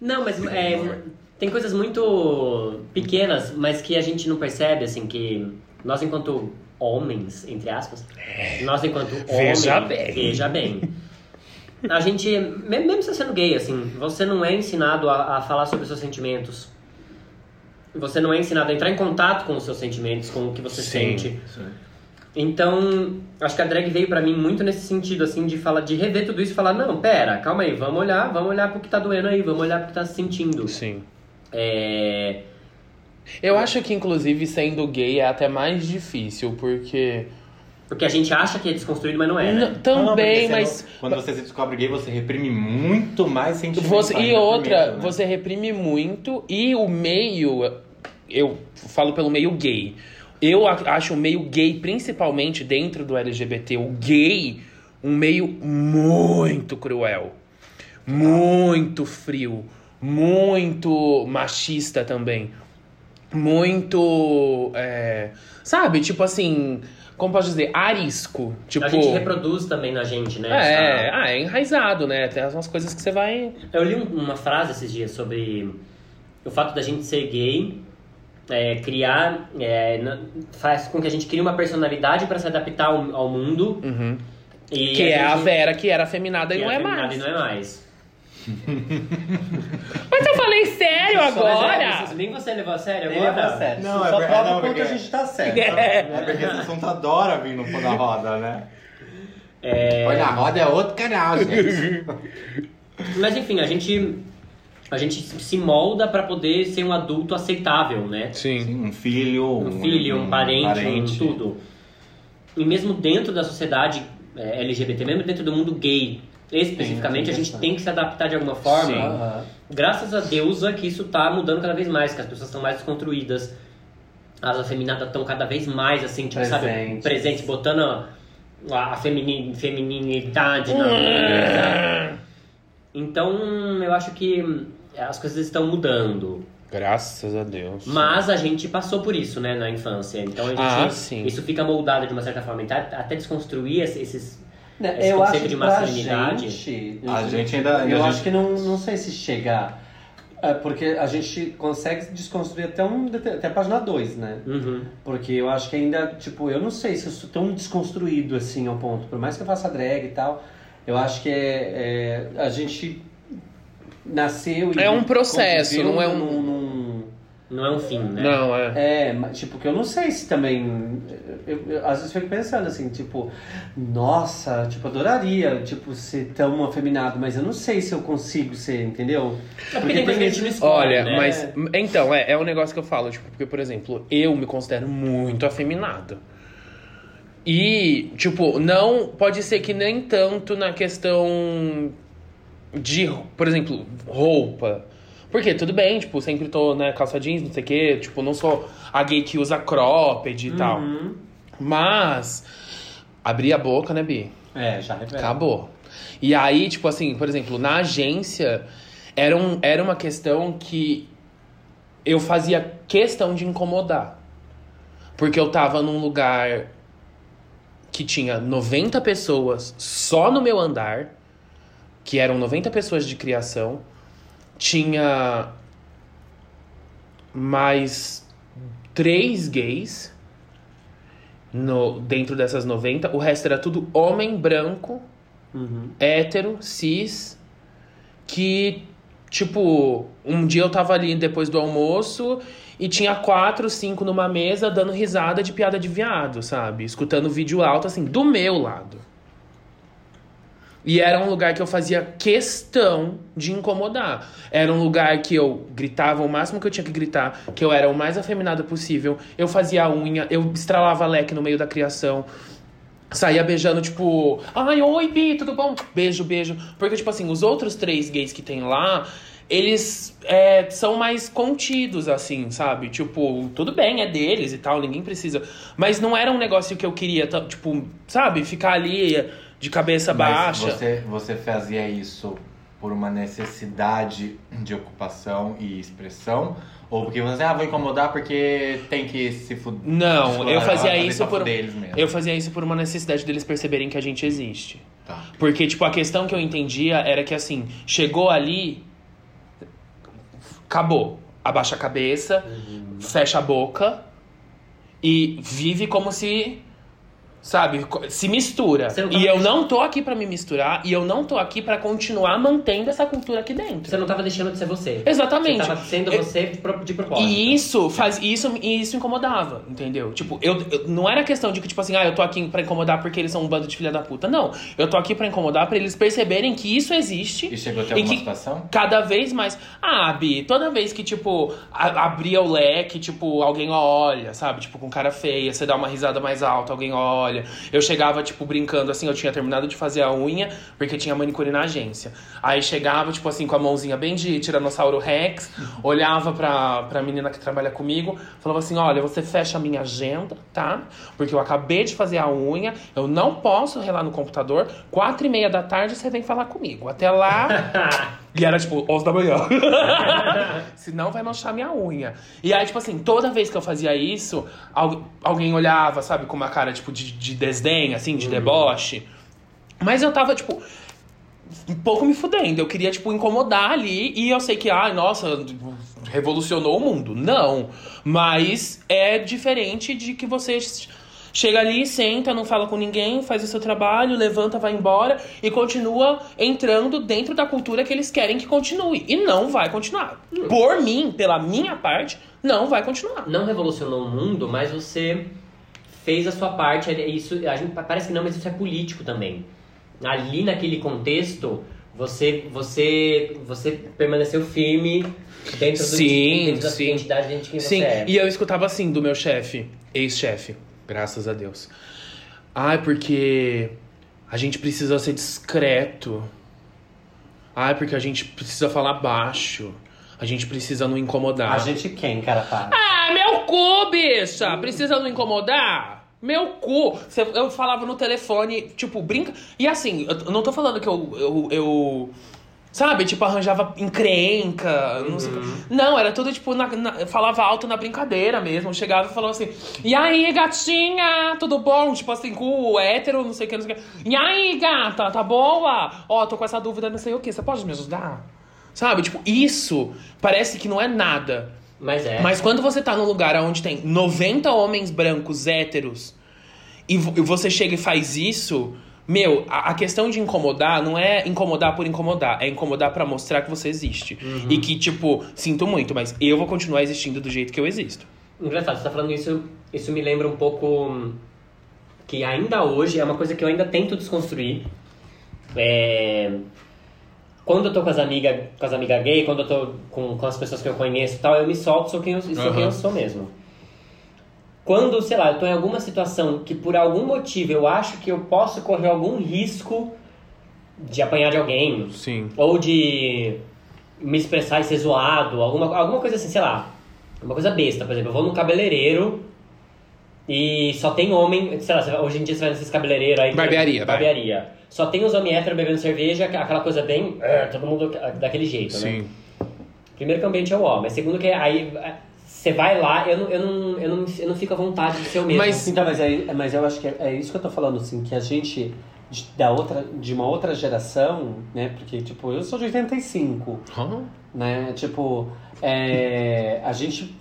Não, mas é, tem coisas muito pequenas, mas que a gente não percebe, assim, que nós enquanto homens, entre aspas, nós enquanto Veja homens, bem. veja bem. A gente, me- mesmo você sendo gay, assim, você não é ensinado a, a falar sobre os seus sentimentos. Você não é ensinado a entrar em contato com os seus sentimentos, com o que você Sim, sente. Então, acho que a drag veio pra mim muito nesse sentido, assim, de falar, de rever tudo isso e falar, não, pera, calma aí, vamos olhar, vamos olhar pro que tá doendo aí, vamos olhar pro que tá se sentindo. Sim. É... Eu acho que, inclusive, sendo gay é até mais difícil, porque. Porque a gente acha que é desconstruído, mas não é, né? N- Também, Não, mas. não- quando você se descobre gay, você reprime muito mais sentimentos. Você, e outra, medo, né? você reprime muito e o meio, eu falo pelo meio gay. Eu acho o meio gay, principalmente dentro do LGBT, o gay, um meio muito cruel, muito frio, muito machista também, muito, é, sabe, tipo assim, como posso dizer, arisco, tipo. A gente reproduz também na gente, né? É, essa- ah, é enraizado, né? Tem umas coisas que você vai. Eu li um- uma frase esses dias sobre o fato da gente ser gay é, criar é, faz com que a gente crie uma personalidade pra se adaptar ao, ao mundo e Que é a gente- Vera que era afeminada e não é mais. e não é mais. Mas eu falei sério Mas é, agora! você- nem você levou a sério agora? leva a sério. Não, é Só verdade, prova não, o quanto porque- a gente tá certo. É. É porque esse assunto adora vir no pão da roda, né? É, Olha, a roda é outro canal, gente. Mas enfim, a gente a gente se molda pra poder ser um adulto aceitável, né? Sim. Sim, um filho, um filho, um parente, um tudo. E mesmo dentro da sociedade é, LGBT, mesmo dentro do mundo gay, especificamente, a gente tem que se adaptar de alguma forma. Sim. Graças a Deus é que isso tá mudando cada vez mais, que as pessoas estão mais desconstruídas. As afeminadas estão cada vez mais, assim, tipo, sabe, Presentes. presentes, botando a, a femini- femininidade na mesa. Então, eu acho que as coisas estão mudando. Graças a Deus. Mas a gente passou por isso, né, na infância. Então a gente, Ah, sim. isso fica moldado de uma certa forma. Então, até desconstruir esse- esses. Né, Esse eu conceito acho de masculinidade. gente... A gente ainda- ainda Eu a acho gente- que não, não sei se chega... é, porque a gente consegue desconstruir até, um, até a página 2, né? Uhum. Porque eu acho que ainda, tipo, eu não sei se eu sou tão desconstruído assim ao ponto. Por mais que eu faça drag e tal, eu acho que é, é- a gente nasceu e É um processo, não é um- num, num, Não é um fim, né? Não, é. É, mas, tipo, que eu não sei se também. Eu, eu- às vezes fico pensando assim, tipo, nossa, tipo, adoraria, tipo, ser tão afeminado, mas eu não sei se eu consigo ser, entendeu? É porque tem coisa que a gente escolhe, Olha, né? mas. Então, é, é um negócio que eu falo, tipo, porque, por exemplo, eu me considero muito afeminado. E, tipo, não. Pode ser que nem tanto na questão de, por exemplo, roupa. Porque tudo bem, tipo, sempre tô, né, calça jeans, não sei o quê, tipo, não sou a gay que usa cropped e tal. Uhum. Mas. Abri a boca, né, Bi? É, já revela. Acabou. E aí, tipo assim, por exemplo, na agência, era, um, era uma questão que eu fazia questão de incomodar. Porque eu tava num lugar que tinha 90 pessoas só no meu andar, que eram 90 pessoas de criação. Tinha mais três gays no, dentro dessas 90. O resto era tudo homem branco, Uhum. hétero, cis, que, tipo, um dia eu tava ali depois do almoço e tinha quatro, cinco numa mesa dando risada de piada de viado, sabe? Escutando vídeo alto, assim, do meu lado. E era um lugar que eu fazia questão de incomodar. Era um lugar que eu gritava o máximo que eu tinha que gritar, que eu era o mais afeminado possível. Eu fazia a unha, eu estralava leque no meio da criação. Saía beijando, tipo, ai, oi, Bi, tudo bom? Beijo, beijo. Porque, tipo assim, os outros três gays que tem lá, eles é, são mais contidos, assim, sabe? Tipo, tudo bem, é deles e tal, ninguém precisa. Mas não era um negócio que eu queria, tipo, sabe, ficar ali de cabeça Mas baixa. Você, você fazia isso por uma necessidade de ocupação e expressão? Ou porque você, ah, vou incomodar porque tem que se fuder? Não, eu fazia isso por. Eles mesmo. Eu fazia isso por uma necessidade deles perceberem que a gente existe. Tá. Porque, tipo, a questão que eu entendia era que, assim, chegou ali, acabou. Abaixa a cabeça, fecha a boca e vive como se. Sabe? Se mistura. Você não E eu não tô aqui pra me misturar e eu não tô aqui pra continuar mantendo essa cultura aqui dentro. Você não tava deixando de ser você. Exatamente. Você tava sendo Eu- você pro- de propósito. E isso faz isso e isso incomodava, entendeu? Tipo, eu, eu- não era questão de que tipo assim, ah, eu tô aqui pra incomodar porque eles são um bando de filha da puta. Não, eu tô aqui pra incomodar pra eles perceberem que isso existe. E chegou a ter e alguma situação? Cada vez mais. Ah, Bi, toda vez que, tipo, a- abria o leque, tipo, alguém olha, sabe? Tipo, com cara feia, você dá uma risada mais alta, alguém olha. Eu chegava, tipo, brincando assim, eu tinha terminado de fazer a unha, porque tinha manicure na agência. Aí chegava, tipo assim, com a mãozinha bem de Tiranossauro Rex, olhava pra, pra menina que trabalha comigo, falava assim: olha, você fecha a minha agenda, tá? Porque eu acabei de fazer a unha, eu não posso relar no computador, quatro e meia da tarde você vem falar comigo. Até lá. E era tipo 11 da manhã. Senão vai manchar minha unha. E aí, tipo assim, toda vez que eu fazia isso, al- alguém olhava, sabe, com uma cara, tipo, de, de desdém, assim, de deboche. Mas eu tava, tipo, um pouco me fudendo. Eu queria, tipo, incomodar ali. E eu sei que, ai, nossa, revolucionou o mundo. Não. Mas é diferente de que você chega ali, senta, não fala com ninguém, faz o seu trabalho, levanta, vai embora e continua entrando dentro da cultura que eles querem que continue. E não vai continuar. Por mim, pela minha parte, não vai continuar. Não revolucionou o mundo, mas você fez a sua parte. é Isso, a gente, parece que não, mas isso é político também. Ali naquele contexto, você, você, você permaneceu firme dentro, do, Sim, dentro da identidade, de quem Sim, você é. e eu escutava assim do meu chefe, ex-chefe, graças a Deus. Ai, porque a gente precisa ser discreto. Ai, porque a gente precisa falar baixo. A gente precisa não incomodar. A gente quem, cara, tá? Ah, meu cu, bicha! Precisa não incomodar? Meu cu! Eu falava no telefone, tipo, brinca. E assim, eu não tô falando que eu. eu, eu- sabe, tipo, arranjava encrenca. Não, sei quê. não, era tudo, tipo, na, na- falava alto na brincadeira mesmo. Chegava e falava assim: E aí, gatinha? Tudo bom? Tipo assim, com o hétero, não sei o que, não sei o que. E aí, gata, tá boa? Ó, tô com essa dúvida, não sei o que. Você pode me ajudar? Sabe, tipo, isso parece que não é nada. Mas é. Mas quando você tá num lugar onde tem 90 homens brancos héteros e e você chega e faz isso, Meu, a, a questão de incomodar não é incomodar por incomodar, é incomodar pra mostrar que você existe. Uhum. E que, tipo, sinto muito, mas eu vou continuar existindo do jeito que eu existo. Engraçado, você tá falando isso, isso me lembra um pouco que ainda hoje é uma coisa que eu ainda tento desconstruir. É, Quando eu tô com as amigas com as amigas gay, quando eu tô com, com as pessoas que eu conheço e tal, eu me solto, sou quem eu, sou, quem Aham. eu sou mesmo. Quando, sei lá, eu tô em alguma situação que por algum motivo eu acho que eu posso correr algum risco de apanhar de alguém, Sim. ou de me expressar e ser zoado, alguma, alguma coisa assim, sei lá. Uma coisa besta, por exemplo, eu vou num cabeleireiro e só tem homem, sei lá, vai- hoje em dia você vai nesses cabeleireiros aí. Barbearia, vai. Barbearia. Só tem os homens héteros bebendo cerveja, aquela coisa bem. é, todo mundo daquele jeito, né? Sim. Primeiro que o ambiente é o mas segundo que aí você vai lá, eu não, eu, não, eu, não, eu não fico à vontade de ser eu mesmo. Mas- Então, mas, é, mas eu acho que é, é isso que eu tô falando, assim, que a gente, de, da outra, de uma outra geração, né? Porque, tipo, eu sou de 85, né? Tipo, é, a gente.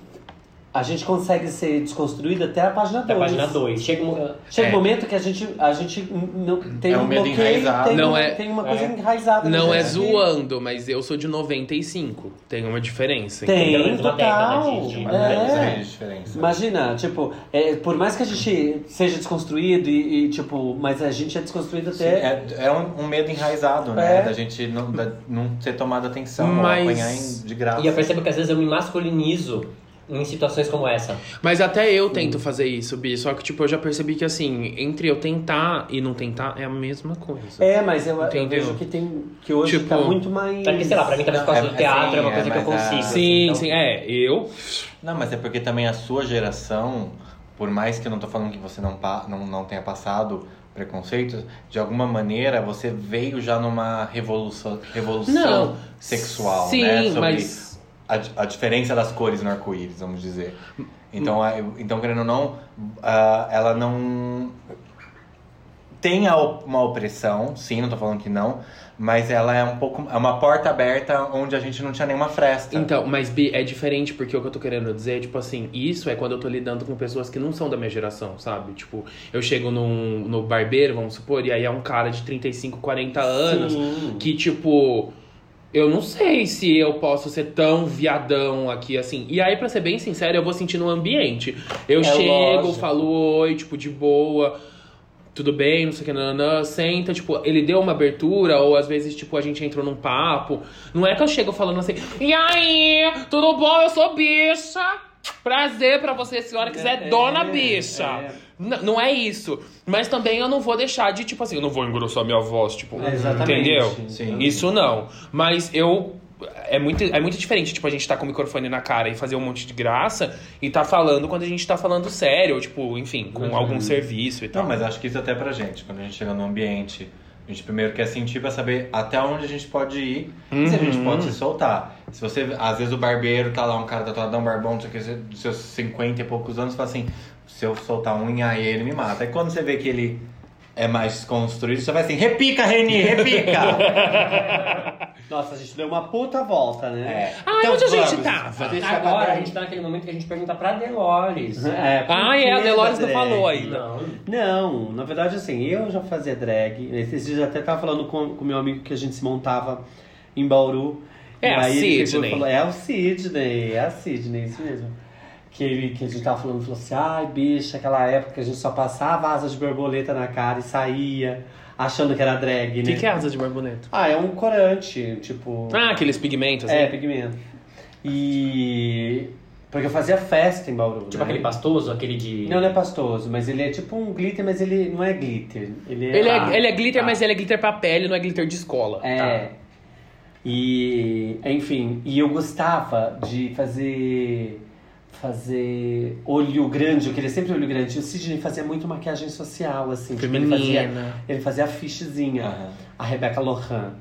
A gente consegue ser desconstruído até a página 2. Da página 2. Chega um. Chega É. um momento que a gente, a gente não tem É um um medo bloqueio, enraizado. tem, Não uma, é- tem uma coisa é. enraizada. Não é zoando, mas eu sou de 95. Tem uma diferença. Tem, uma total. década de- de- é. É. de diferença. Imagina, tipo, é, por mais que a gente seja desconstruído e, e, tipo, mas a gente é desconstruído Sim, até. é, é um, um medo enraizado, né? É. Da gente não, da- não ter tomado atenção Mas- ou apanhar em- de graça. E eu percebo que às vezes eu me masculinizo em situações como essa. Mas até eu tento fazer isso, Bi. Só que, tipo, eu já percebi que, assim, entre eu tentar e não tentar é a mesma coisa. É, mas eu, eu Entendeu? vejo que tem. Que hoje Tipo, tá muito mais. É porque, sei lá, pra mim talvez por causa É, do teatro é, uma sim, coisa é, que eu consigo. Sim, então- sim. É, eu. Não, mas é porque também a sua geração, por mais que eu não tô falando que você não, pa- não, não tenha passado preconceitos, de alguma maneira você veio já numa revolução, revolução Não. sexual, Sim, né? Sobre mas. A, a diferença das cores no arco-íris, vamos dizer. Então, a- então querendo ou não, ela não tem uma opressão, sim, não tô falando que não, mas ela é um pouco é uma porta aberta onde a gente não tinha nenhuma fresta. Então, mas Bi, é diferente porque o que eu tô querendo dizer, tipo assim, isso é quando eu tô lidando com pessoas que não são da minha geração, sabe? Tipo, eu chego num, no barbeiro, vamos supor, e aí é um cara de 35, 40 anos Sim. que, tipo, eu não sei se eu posso ser tão viadão aqui assim. E aí, pra ser bem sincero, eu vou sentir no ambiente. Eu É chego, lógico. falo oi, tipo, de boa. Tudo bem, não sei o que, nananã, senta, tipo, ele deu uma abertura, ou às vezes, tipo, a gente entrou num papo. Não é que eu chego falando assim, e aí, tudo bom? Eu sou bicha. Prazer pra você, senhora quiser, É, dona é, bicha. é. Não é isso. Mas também eu não vou deixar de, tipo assim, eu não vou engrossar minha voz, tipo, É, exatamente. entendeu? Sim. Isso não. Mas eu. É muito, é muito diferente, tipo, a gente tá com o microfone na cara e fazer um monte de graça e tá falando quando a gente tá falando sério, ou, tipo, enfim, com algum serviço e tal. Não, mas acho que isso até pra gente, quando a gente chega no ambiente, a gente primeiro quer sentir pra saber até onde a gente pode ir e se a gente Uhum. pode se soltar. Se você, às vezes o barbeiro tá lá, um cara tatuadão, barbão, não sei o que, dos seus 50 e poucos anos, fala assim, se eu soltar um unha aí, ele me mata. Aí quando você vê que ele é mais desconstruído, você vai assim, repica, Reni, repica! Nossa, a gente deu uma puta volta, né? Ah, Então onde a gente vamos. tava? Deixa Agora eu- a gente tá naquele momento que a gente pergunta pra Delores. É, Ah, é, a Delores não drag? falou ainda. Não. Não, na verdade, assim, eu já fazia drag. Esses dias eu até tava falando com o meu amigo que a gente se montava em Bauru. É a Sidney. falou, é o Sidney, é a Sidney, isso mesmo. Que, ele, que a gente tava falando, falou assim, ai, bicha, aquela época que a gente só passava asa de borboleta na cara e saía, achando que era drag, O né? que, que é asa de borboleta? Ah, é um corante, tipo... Ah, aqueles pigmentos. é, né? pigmento. E... Porque eu fazia festa em Bauru, Tipo né? aquele pastoso, aquele de. Não, não é pastoso, mas ele é tipo um glitter, mas ele não é glitter. Ele é, Ele Ah, é, ele é glitter, tá. mas ele é glitter pra pele, não é glitter de escola. É. Tá. E, enfim, e eu gostava de fazer fazer olho grande, eu queria sempre olho grande. E o Sidney fazia muito maquiagem social, assim. Tipo, ele fazia, Feminina. ele fazia afichezinha. Aham. A Rebecca Lohan.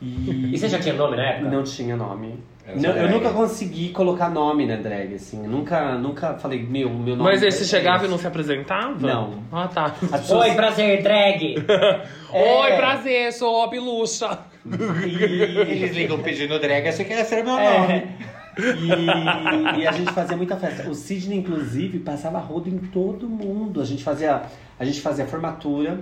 E, E você já tinha nome na época? não tinha nome. Eu Não, eu nunca consegui colocar nome na drag, assim. Eu nunca, nunca falei, meu, meu nome. Mas aí é você esse. chegava e não se apresentava? Não. Ah, tá. As pessoas- Oi, prazer, drag! É. Oi, prazer, sou a Bilucha. Eles ligam pedindo drag, achei que ia ser meu É. nome. E, e a gente fazia muita festa. O Sidney, inclusive, passava rodo em todo mundo. A gente fazia, a gente fazia formatura,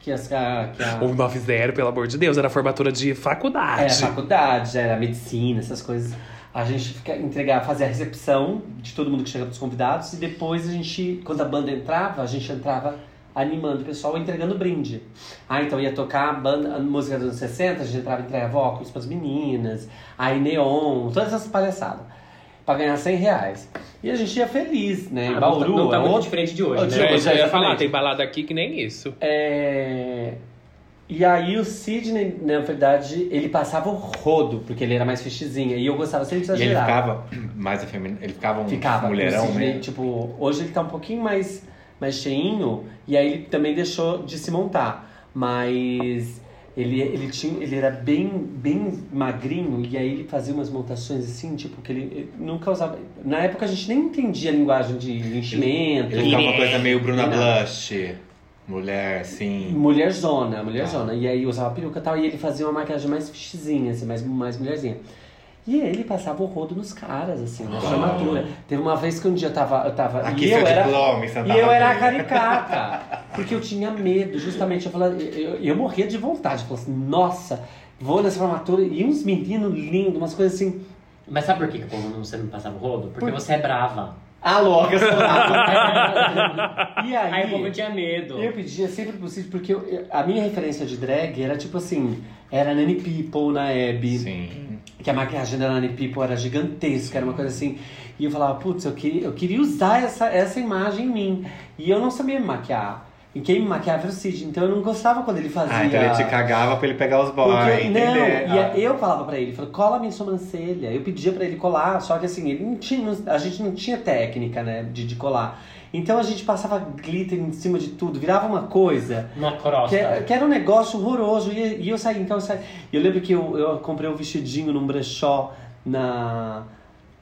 que, as, que a... O 90, pelo amor de Deus, era formatura de faculdade. Era faculdade, era medicina, essas coisas. A gente fica, entregar, fazer a recepção de todo mundo que chega pros convidados e depois a gente, quando a banda entrava, a gente entrava animando o pessoal, entregando brinde. Ah, então ia tocar a, banda, a música dos anos 60, a gente entrava e entregava óculos pras meninas, aí neon, todas essas palhaçadas. Pra ganhar 100 reais. E a gente ia feliz, né? Ah, Bauru, não tá, não tá é muito outro- diferente de hoje, né? É, já ia exatamente. falar, tem balada aqui que nem isso. É... E aí o Sidney, na verdade, ele passava o rodo, porque ele era mais fichizinha. E eu gostava sempre de E ele exagerar. ficava mais afeminado. Ele ficava um Ficava. mulherão Sidney, mesmo. Tipo, hoje ele tá um pouquinho mais, mais cheinho, e aí ele também deixou de se montar. Mas ele, ele, tinha, ele era bem, bem magrinho, e aí ele fazia umas montações assim, tipo, que ele, ele nunca usava. Na época a gente nem entendia a linguagem de enchimento. Ele ficava uma coisa meio Bruna. Blush. Mulher, assim. Mulherzona, mulherzona. E aí usava peruca e tal, e ele fazia uma maquiagem mais fichizinha, assim, mais, mais mulherzinha. E ele passava o rodo nos caras, assim, na formatura. Teve uma vez que um dia eu tava. Eu tava Aqui e seu eu era, diploma, e eu era a caricata. Porque eu tinha medo, justamente. Eu, falava, eu, eu morria de vontade. Eu falava assim, nossa, vou nessa formatura. E uns meninos lindos, umas coisas assim. Mas sabe por que que o povo não, você não passava o rodo? Porque Por- você é brava. Ah, louca, E aí. Aí o povo tinha medo. Eu pedia sempre possível, porque eu- eu- a minha referência de drag era tipo assim, era Nanny People na Abby. Sim. Que a maquiagem da Nanny People era gigantesca, era uma coisa assim. E eu falava, putz, eu queria, eu queria usar essa, essa imagem em mim. E eu não sabia me maquiar. E quem me maquiava era o Cid, então eu não gostava quando ele fazia. Ah, então ele te cagava pra ele pegar os boys, Porque, não, entender? e Ah. eu falava pra ele, falou, cola minha sobrancelha. Eu pedia pra ele colar, só que assim, ele não tinha, a gente não tinha técnica, né, de, de colar. Então a gente passava glitter em cima de tudo, virava uma coisa Uma crosta. que, que era um negócio horroroso. E, e eu saí, então eu saí. Eu lembro que eu, eu comprei um vestidinho num brechó na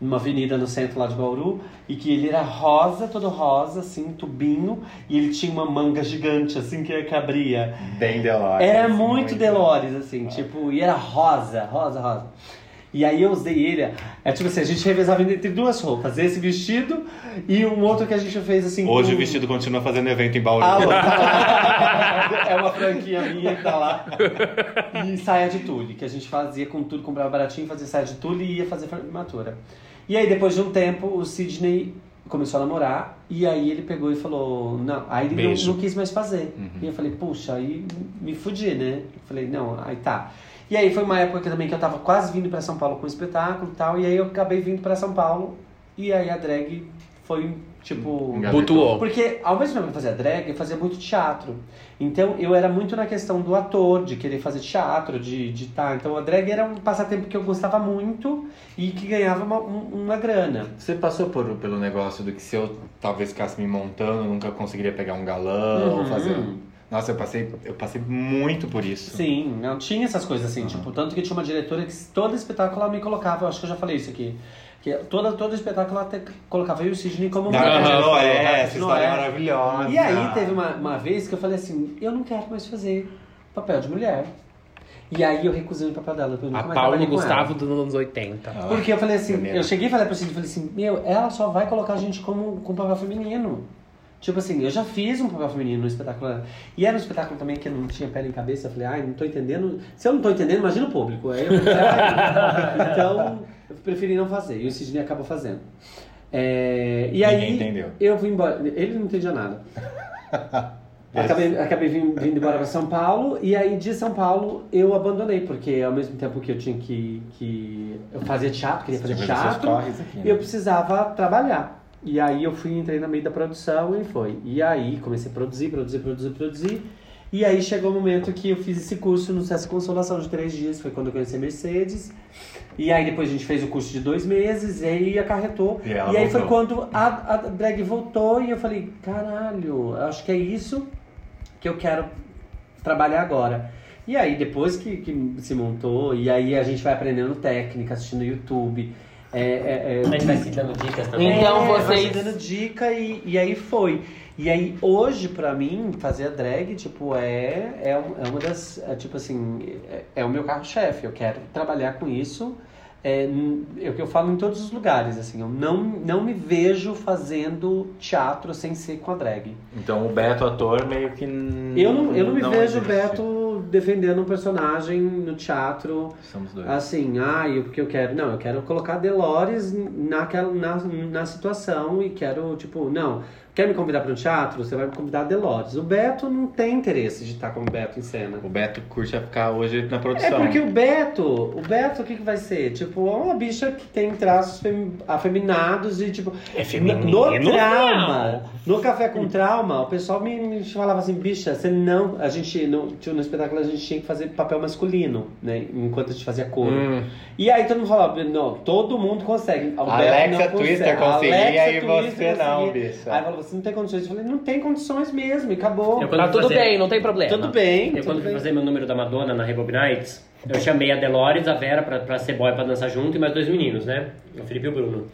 numa avenida no centro lá de Bauru e que ele era rosa, todo rosa, assim, tubinho, e ele tinha uma manga gigante, assim, que, que abria. Bem Delores. Era assim, muito Delores, assim, tipo, e era rosa, rosa, rosa. E aí eu usei ele, é tipo assim, a gente revezava entre duas roupas, esse vestido e um outro que a gente fez assim. Hoje com- o vestido continua fazendo evento em Bauru. Ah, é uma franquia minha que tá lá. E saia de tule, que a gente fazia com tudo, comprava baratinho, fazia saia de tule e ia fazer formatura. E aí, depois de um tempo, o Sidney começou a namorar e aí ele pegou e falou, não, aí ele não, não quis mais fazer. E eu falei, puxa, aí me fudi, né? Eu falei, não, aí tá. E aí foi uma época também que eu tava quase vindo pra São Paulo com um espetáculo e tal, e aí eu acabei vindo pra São Paulo e aí a drag foi, tipo... Butuou. Porque ao mesmo tempo que eu fazia drag, eu fazia muito teatro. Então eu era muito na questão do ator, de querer fazer teatro, de de tá. Então a drag era um passatempo que eu gostava muito e que ganhava uma, um- uma grana. Você passou por, pelo negócio do que se eu talvez ficasse me montando, eu nunca conseguiria pegar um galão, Uhum. fazer. Nossa, eu passei, eu passei muito por isso. Sim, não tinha essas coisas assim, tipo, tanto que tinha uma diretora que todo espetáculo ela me colocava, eu acho que eu já falei isso aqui. Que toda, todo espetáculo ela até colocava eu e o Sidney como Não, mulher. de Noé, Colocava essa de história é maravilhosa. E aí teve uma, uma vez que eu falei assim, eu não quero mais fazer papel de mulher. E aí eu recusei o papel dela. Eu A Paulo Gustavo dos anos 80. Porque eu falei assim, eu cheguei e falei pra Cindy, falei assim, meu, ela só vai colocar a gente como com papel feminino. Tipo assim, eu já fiz um papel feminino no espetáculo. E era um espetáculo também que eu não tinha pele em cabeça. Eu falei, ai, não tô entendendo. Se eu não tô entendendo, imagina o público. Aí eu falei, "Ai". então, eu preferi não fazer. E o Sidney acabou fazendo. É, e aí, entendeu. eu vim embora. Ele não entendia nada. Acabei, acabei vindo, vindo embora para São Paulo e aí de São Paulo eu abandonei, porque ao mesmo tempo que eu tinha que. que eu fazia teatro, queria fazer teatro, aqui, né? eu precisava trabalhar. E aí eu fui, entrei no meio da produção e foi. E aí comecei a produzir, produzir, produzir, produzir. E aí chegou o momento que eu fiz esse curso no SESC Consolação de três dias, foi quando eu conheci a Mercedes. E aí depois a gente fez o curso de dois meses, e aí acarretou. E E aí foi quando a, a drag voltou e eu falei, caralho, acho que é isso que eu quero trabalhar agora. E aí, depois que, que se montou, e aí a gente vai aprendendo técnica, assistindo YouTube. É, é, é, A gente vai se dando dicas também. Então é, vai vocês- dando dica e, e aí foi. E aí, hoje, pra mim, fazer a drag, tipo, é, é, é uma das. é, tipo assim, é, é o meu carro-chefe. Eu quero trabalhar com isso. É, é o que eu falo em todos os lugares, assim, eu não, não me vejo fazendo teatro sem ser com a drag. Então o Beto, ator, meio que. Eu não, eu não me vejo o. Beto defendendo um personagem no teatro, Somos dois. assim, ah, eu, porque eu quero. Não, eu quero colocar Delores naquela, na, na situação e quero, tipo, não. Quer me convidar para um teatro? Você vai me convidar a Delores. O Beto não tem interesse de estar como Beto em cena. O Beto curte ficar hoje na É produção. porque o Beto, o Beto, o que, que vai ser? Tipo, é uma bicha que tem traços fem- afeminados e, tipo. É feminino, No trauma, não. no Café com Trauma, o pessoal me, me falava assim, bicha, você não. A gente, no, no espetáculo, a gente tinha que fazer papel masculino, né? Enquanto a gente fazia coro. Hum. E aí todo mundo falava, não, todo mundo consegue. O Beto Alexa não consegue. Twister conseguia Alexa e Twister você não, bicho. Aí falou, você não tem condições. Eu falei, não tem condições mesmo, e acabou. Eu, Tá tudo fazer- bem, não tem problema. Tudo bem. Eu tudo quando fui bem. fazer meu número da Madonna na Rebob Nights, eu chamei a Delores, a Vera pra, pra ser boy pra dançar junto e mais dois meninos, né? O Felipe e o Bruno.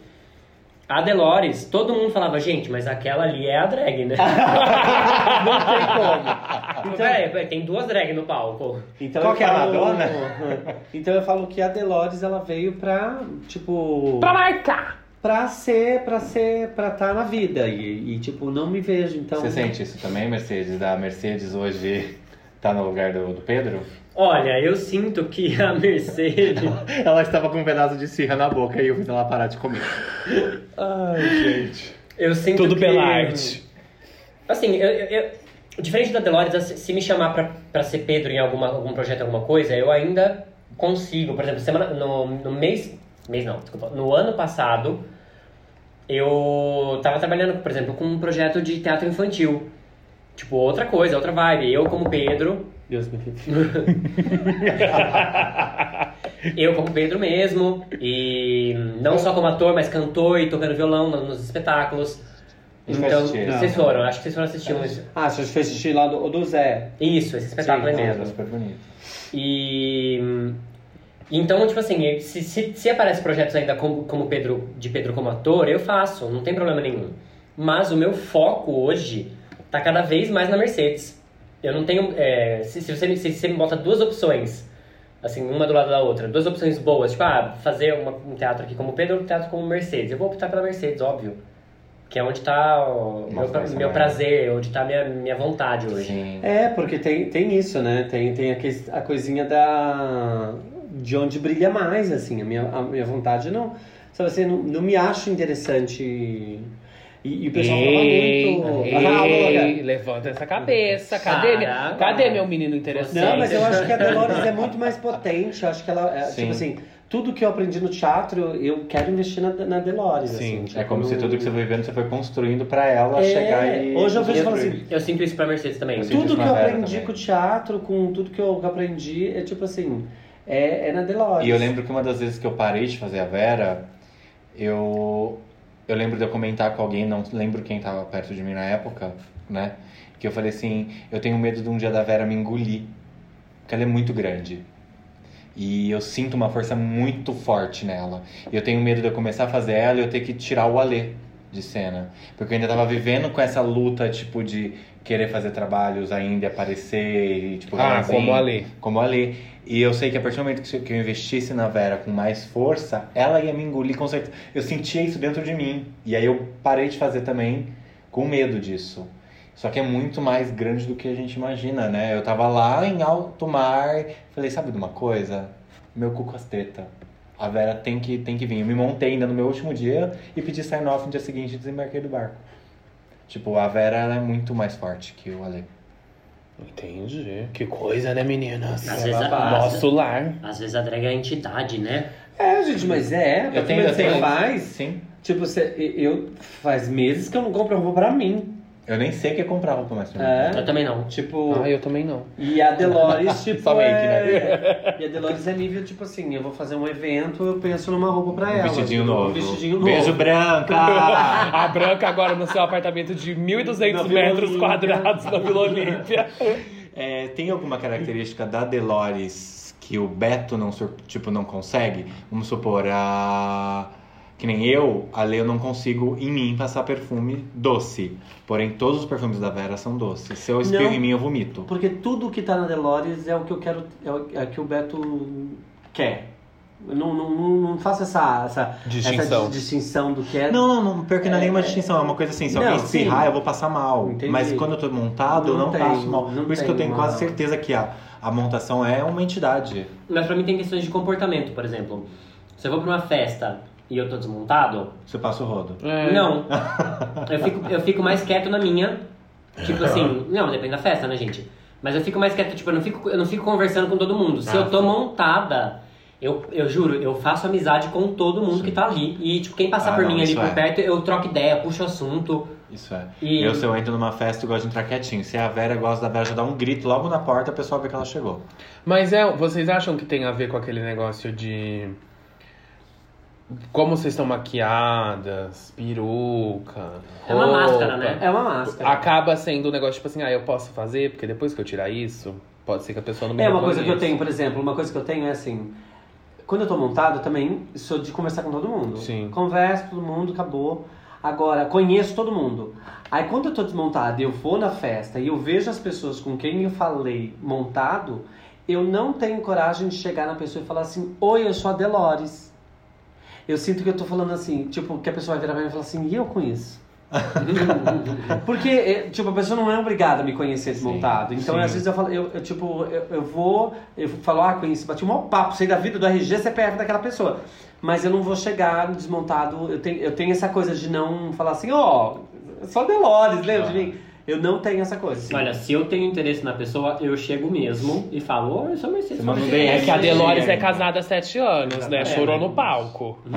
A Delores, todo mundo falava, gente, mas aquela ali é a drag, né? Não tem como. Então, é, tem duas drag no palco. Então Qual eu que é a falo- Madonna? então eu falo que a Delores ela veio pra, tipo, Pra marcar. Pra ser, pra ser, pra estar na vida e, e, tipo, não me vejo, então. Você sente isso também, Mercedes? Da Mercedes hoje tá no lugar do, do Pedro? Olha, eu sinto que a Mercedes. Ela estava com um pedaço de cirra na boca e eu fiz ela parar de comer. Ai, gente. Eu sinto Tudo que... pela arte. Assim, eu, eu- eu- diferente da Delores, assim, se me chamar pra, pra ser Pedro em alguma, algum projeto, alguma coisa, eu ainda consigo. Por exemplo, semana, no, no mês. Mês não, desculpa. No ano passado, eu tava trabalhando, por exemplo, com um projeto de teatro infantil. Tipo, outra coisa, outra vibe. Eu, como Pedro, Deus me eu como Pedro mesmo, e não só como ator, mas cantor e tocando violão no- nos espetáculos. Então, vocês foram, acho que vocês foram assistir um. Ah, você fez assistir lá do, do Zé. Isso, esse espetáculo Sim, é Nossa, mesmo. super bonito. E então, tipo assim, se, se, se aparece projetos ainda como, como Pedro, de Pedro como ator, eu faço, não tem problema nenhum. Mas o meu foco hoje tá cada vez mais na Mercedes. Eu não tenho. é, se, se, você, me- se você me bota duas opções, assim, uma do lado da outra, duas opções boas, tipo, ah, fazer uma- um teatro aqui como Pedro ou um teatro como Mercedes, eu vou optar pela Mercedes, óbvio. Que é onde tá o meu, meu prazer, onde tá minha, minha vontade hoje. Sim. É, porque tem, tem isso, né? Tem, tem a, ques- a coisinha da. De onde brilha mais, assim. A minha, a minha vontade não. Sabe assim, não, não me acho interessante. E, e o pessoal fala Ei, muito. ei, Ah, levanta essa cabeça. Cadê, minha, cadê meu menino interessante? Não, mas eu acho que a Dolores é muito mais potente. Eu acho que ela. É, tipo assim, tudo que eu aprendi no teatro, eu quero investir na, na Delores. Sim, assim, É como tipo, se no- tudo que você foi vendo, você foi construindo pra ela É, chegar e. hoje eu vejo falo assim, Eu sinto isso pra Mercedes também. Eu Tudo que eu aprendi também. com o teatro, com tudo que eu aprendi, é tipo assim, é, é na Delores. E eu lembro que uma das vezes que eu parei de fazer a Vera, eu, eu lembro de eu comentar com alguém, não lembro quem tava perto de mim na época, né? Que eu falei assim, eu tenho medo de um dia da Vera me engolir, porque ela é muito grande. E eu sinto uma força muito forte nela. E eu tenho medo de eu começar a fazer ela e eu ter que tirar o Alê de cena. Porque eu ainda tava vivendo com essa luta, tipo, de querer fazer trabalhos ainda, aparecer e, tipo, Ah, sozinho como a Lê. como a Lê. E eu sei que a partir do momento que eu- que eu investisse na Vera com mais força, ela ia me engolir com certeza. Eu sentia isso dentro de mim. E aí eu parei de fazer também com medo disso. Só que é muito mais grande do que a gente imagina, né? Eu tava lá em alto mar, falei, sabe de uma coisa? Meu cu com as tetas. A Vera tem que, tem que vir. Eu me montei ainda no meu último dia e pedi sign-off no dia seguinte e desembarquei do barco. Tipo, a Vera ela é muito mais forte que o Ale. Entendi. Que coisa, né, meninas? Às vezes a- Nosso lar. Às vezes a drag é a entidade, né? É, gente, mas é. Eu tenho, eu tenho. faz. Sim. Tipo, você, eu faz meses que eu não compro roupa pra mim. Eu nem sei o que é comprar roupa mais pra mim. É. Eu também não. Tipo. Ah, eu também não. E a Delores, tipo, Só make, é... E a Delores é nível, tipo assim, eu vou fazer um evento, eu penso numa roupa pra Um ela. vestidinho tipo, novo. Um vestidinho novo. Beijo branca! A Branca agora no seu apartamento de 1.200 Na Vila metros quadrados na Vila Olímpia. É, tem alguma característica da Delores que o Beto não, tipo, não consegue? Vamos supor, a... que nem eu, a Lê, eu não consigo em mim passar perfume doce. Porém, todos os perfumes da Vera são doces. Se eu espirro Não. em mim, eu vomito. Porque tudo que tá na Delores é o que eu quero, é o, é o que o Beto quer. Não, não, não, não faço essa, essa Distinção. essa distinção do que é. Não, não, não, pior que não é nenhuma distinção, é uma coisa assim, se Não, alguém espirrar, sim. eu vou passar mal. Entendi. Mas quando eu tô montado, eu Não não tem, passo mal. não Por isso que eu tenho quase certeza que a, a montação é uma entidade. Mas pra mim tem questões de comportamento, por exemplo. Se eu vou pra uma festa e eu tô desmontado, Você passa o rodo. É. não. Eu fico, eu fico mais quieto na minha. Tipo assim, não, depende da festa, né, gente? Mas eu fico mais quieto, tipo, eu não fico, eu não fico conversando com todo mundo. Se Ah, eu tô sim. montada, eu, eu juro, eu faço amizade com todo mundo que tá ali. E, tipo, quem passar Ah, por não, mim ali por é. perto, eu troco ideia, puxo assunto. Isso é. E- Eu, se eu entro numa festa, eu gosto de entrar quietinho. Se é a Vera, eu gosto da Vera já dar um grito logo na porta, a pessoa vê que ela chegou. Mas é, vocês acham que tem a ver com aquele negócio de. Como vocês estão maquiadas, peruca. É uma roupa. máscara, né? É uma máscara. Acaba sendo um negócio tipo assim, ah, eu posso fazer, porque depois que eu tirar isso, pode ser que a pessoa não me É uma coisa que eu tenho, por exemplo, uma coisa que eu tenho é assim. Quando eu tô montado, eu também sou de conversar com todo mundo. Sim. Converso com todo mundo, acabou. Agora, conheço todo mundo. Aí quando eu tô desmontado e eu vou na festa e eu vejo as pessoas com quem eu falei montado, eu não tenho coragem de chegar na pessoa e falar assim, oi, eu sou a Delores. Eu sinto que eu tô falando assim, tipo, que a pessoa vai virar pra mim e falar assim, e eu com isso? Porque, é, tipo, a pessoa não é obrigada a me conhecer desmontado. Então, sim. às vezes eu falo, eu, eu, tipo, eu, eu vou, eu falo, ah, conheci, bati um mau papo, sei da vida do RG, CPF daquela pessoa. Mas eu não vou chegar desmontado, eu tenho, eu tenho essa coisa de não falar assim, ó, só Delores, lembra de mim? Eu não tenho essa coisa. assim. Olha, se eu tenho interesse na pessoa, eu chego mesmo e falo, oi, eu sou Mercedes. Você Martins." É que a Delores é casada há sete anos, né? Chorou no palco.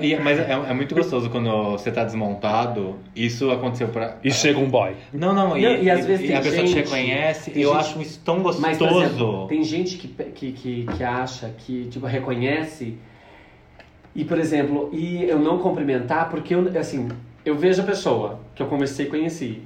E- mas é, é muito gostoso quando você tá desmontado. Isso aconteceu pra. E chega um boy. Não, não, e, Não, e às vezes e tem a pessoa te gente- reconhece. tem Eu gente- acho isso tão gostoso. Mas, por exemplo, tem gente que, que, que, que acha que, tipo, reconhece e, por exemplo, e eu não cumprimentar porque, eu, assim, eu vejo a pessoa que eu conversei e conheci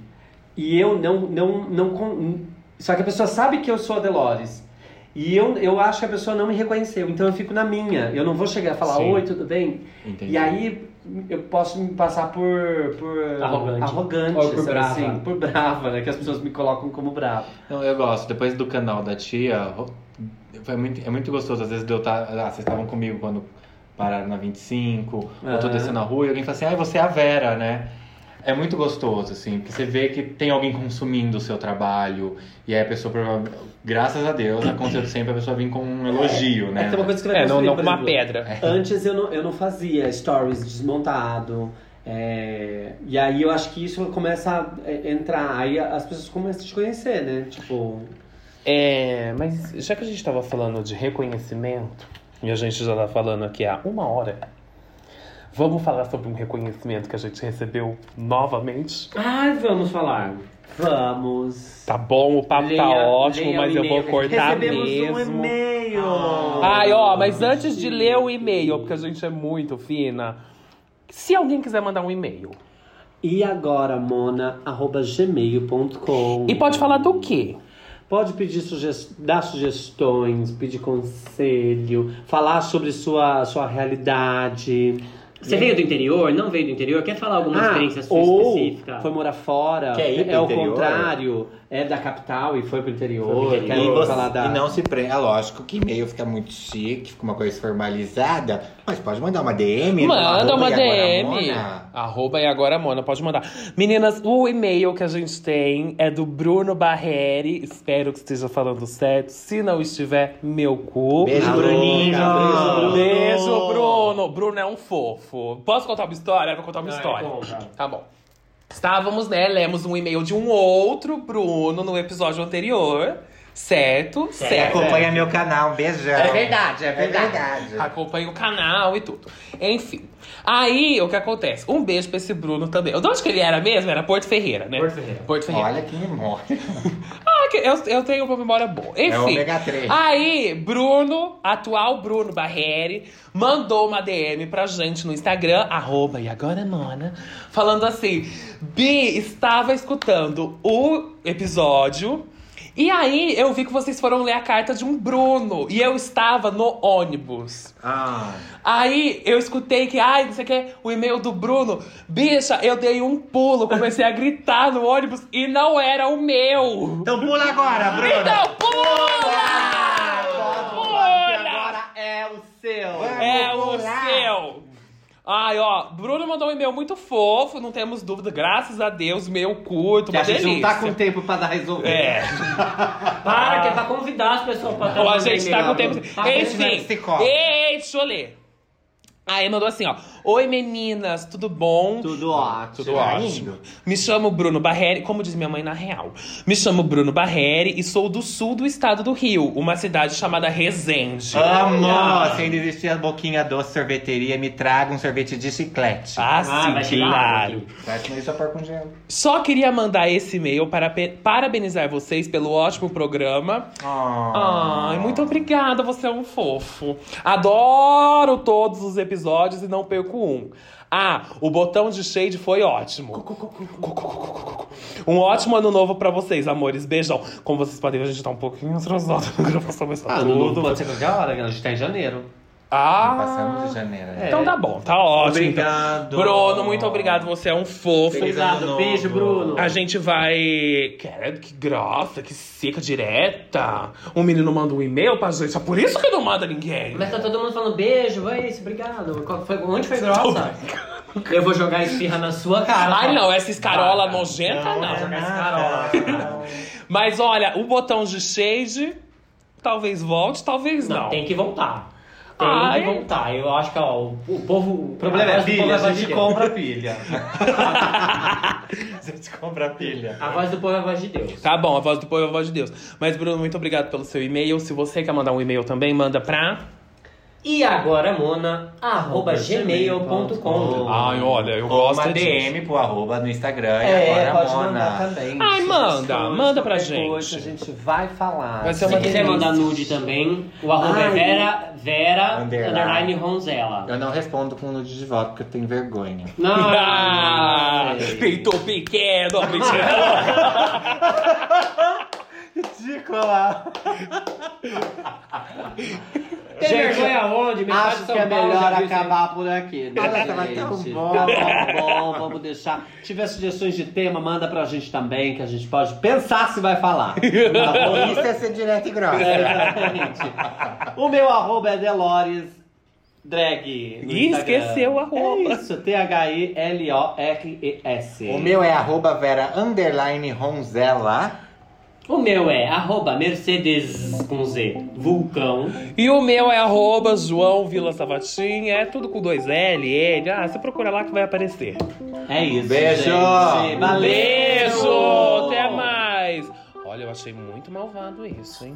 e eu não, não, não... Só que a pessoa sabe que eu sou a Delores e eu, eu acho que a pessoa não me reconheceu, então eu fico na minha. Eu não vou chegar a falar, Sim. oi, tudo bem? Entendi. E aí eu posso me passar por, por Arrogante. arrogante, Ou por sabe brava. assim? por brava, né? Que as pessoas me colocam como brava. Não, eu gosto. Depois do canal da tia, foi muito, é muito gostoso. Às vezes eu tá, ah, vocês estavam comigo quando pararam na 25, eu tô Aham. descendo a rua e alguém fala assim, ah, você é a Vera, né? É muito gostoso, assim, porque você vê que tem alguém consumindo o seu trabalho, e aí a pessoa, provavelmente, graças a Deus, aconteceu sempre a pessoa vir com um elogio, É né? que tem uma coisa que vai É, não, não com uma pedra. Antes eu não, eu não fazia stories desmontado. é, e aí eu acho que isso começa a é, entrar. Aí as pessoas começam a te conhecer, né? Tipo. É, mas já que a gente tava falando de reconhecimento, e a gente já tá falando aqui há uma hora, vamos falar sobre um reconhecimento que a gente recebeu novamente? Ai, vamos falar. Vamos. Tá bom, o papo tá Leia- ótimo, leia o mas eu vou cortar Recebemos mesmo. um e-mail. Ai, ó, mas antes de ler o e-mail, porque a gente é muito fina, se alguém quiser mandar um e-mail. E agora, mona.gmail.com. E pode falar do quê? Pode pedir suges... dar sugestões, pedir conselho, falar sobre sua, sua realidade. Você veio do interior? Não veio do interior? Quer falar alguma experiência sua Ah, ou específica? foi morar fora. Quer ir pro é o interior? contrário. É da capital e foi pro interior. Foi pro Quer E, você- da... E não se prende. É lógico que e-mail fica muito chique, fica uma coisa formalizada, mas pode mandar uma DM. no Manda uma agora DM. Mona. Arroba e agora, Mona, pode mandar. Meninas, o e-mail que a gente tem é do Bruno Barreri. Espero que esteja falando certo. Se não estiver, meu cu. Beijo, Bruninho. beijo, Bruno. Beijo, Bruno. Bruno é um fofo. Posso contar uma história? Vou contar uma história. Tá bom. Estávamos, né? Lemos um e-mail de um outro Bruno no episódio anterior. Certo? Você Certo. acompanha meu canal, um beijão. É verdade, é É verdade. verdade. Acompanha o canal e tudo. Enfim. Aí, o que acontece? Um beijo pra esse Bruno também. De onde que ele era mesmo? Era Porto Ferreira, né? Porto Ferreira. Porto Ferreira. Olha que memória. Ah, que eu, eu tenho uma memória boa. Enfim. É o ômega 3. Aí, Bruno, atual Bruno Barreri, mandou uma DM pra gente no Instagram, arroba e agora Mona, falando assim: Bi, estava escutando o episódio. E aí, eu vi que vocês foram ler a carta de um Bruno. E eu estava no ônibus. Ah, Aí eu escutei que, ai, não sei o que, o e-mail do Bruno. Bicha, eu dei um pulo, comecei a gritar no ônibus e não era o meu. então pula agora, Bruna. Então pula! Pula! o seu. É o pular. seu. Ai, ó, Bruno mandou um e-mail muito fofo, não temos dúvida, graças a Deus, meio curto, Que uma a gente delícia. não tá com tempo pra dar resolver. É, Para, que é pra convidar as pessoas pra Ó, a gente tá com tempo. Tá, Enfim, psicólogo. ei, deixa eu ler. Aí mandou assim, ó. Oi meninas, tudo bom? Tudo ótimo. Tudo ótimo. Me chamo Bruno Barreri, como diz minha mãe na real. Me chamo Bruno Barreri e sou do sul do estado do Rio, uma cidade chamada Resende. Amo! Se ainda existir a boquinha doce sorveteria, me traga um sorvete de chiclete. Ah, Ah, sim, vai claro. Vai comer só pôr com gelo. Só queria mandar esse e-mail para parabenizar vocês pelo ótimo programa. Ah. Ai, muito obrigada, você é um fofo. Adoro todos os episódios e não perco um. Ah, o botão de shade foi ótimo. Um ótimo ano novo pra vocês, amores. Beijão. Como vocês podem ver, a gente tá um pouquinho atrasado na gravação, mas tá Ah, no novo tudo. pode ser qualquer hora, a gente tá em janeiro. Ah, Passamos de janeiro. né? então tá bom, tá ótimo. Obrigado. Então. Bruno, muito obrigado, você é um fofo. Feliz Obrigado, beijo, Bruno. A gente vai. Que grossa, que seca direta. Um menino manda um e-mail pra gente. É por isso que não manda ninguém. Mas tá todo mundo falando beijo, vai isso, obrigado. Foi, onde foi grossa? Eu vou jogar espirra na sua cara. Ai, não, essa escarola nojenta, Vou não. jogar escarola. Mas olha, o botão de shade talvez volte, talvez não. Não, tem que voltar. Tem Ai. que voltar. Eu acho que, ó, o, o povo. O problema é pilha, povo a voz de gente compra pilha. A gente compra pilha. A voz do povo é a voz de Deus. Tá bom, a voz do povo é a voz de Deus. Mas, Bruno, muito obrigado pelo seu e-mail. Se você quer mandar um e-mail também, manda pra. E agora, Mona, arroba gmail.com. Ai, olha, eu Ou gosto uma disso. DM pro arroba no Instagram. e É, agora, pode Mona. mandar também. Ai, manda, manda pra gente. Coisa, a gente vai falar. Vai Se uma quiser delícia. mandar nude também, o arroba é Ai. Vera, Vera Underline. underline Ronzella. Eu não respondo com nude de volta porque eu tenho vergonha. Não, Ah, peito pequeno, mentira. Ridícula! Tem vergonha? Metade Acho que é Paulo melhor isso acabar por aqui. né, Olha, tava tão gente? bom. Tá tão bom, vamos deixar. Se tiver sugestões de tema, manda pra gente também, que a gente pode pensar se vai falar. Tá? Isso é ser direto e grossa. Exatamente. O meu arroba é Delores Drag. Instagram. esqueceu o arroba. É isso, T-H-I-L-O-R-E-S. O meu é arroba Vera underline Ronzella. O meu é arroba Mercedes com Z, Vulcão. E o meu é arroba João Vila Savatim. É tudo com dois L, L. Ah, você procura lá que vai aparecer. É isso. Beijo. gente. Valeu. Beijo! Até mais! Olha, eu achei muito malvado isso, hein?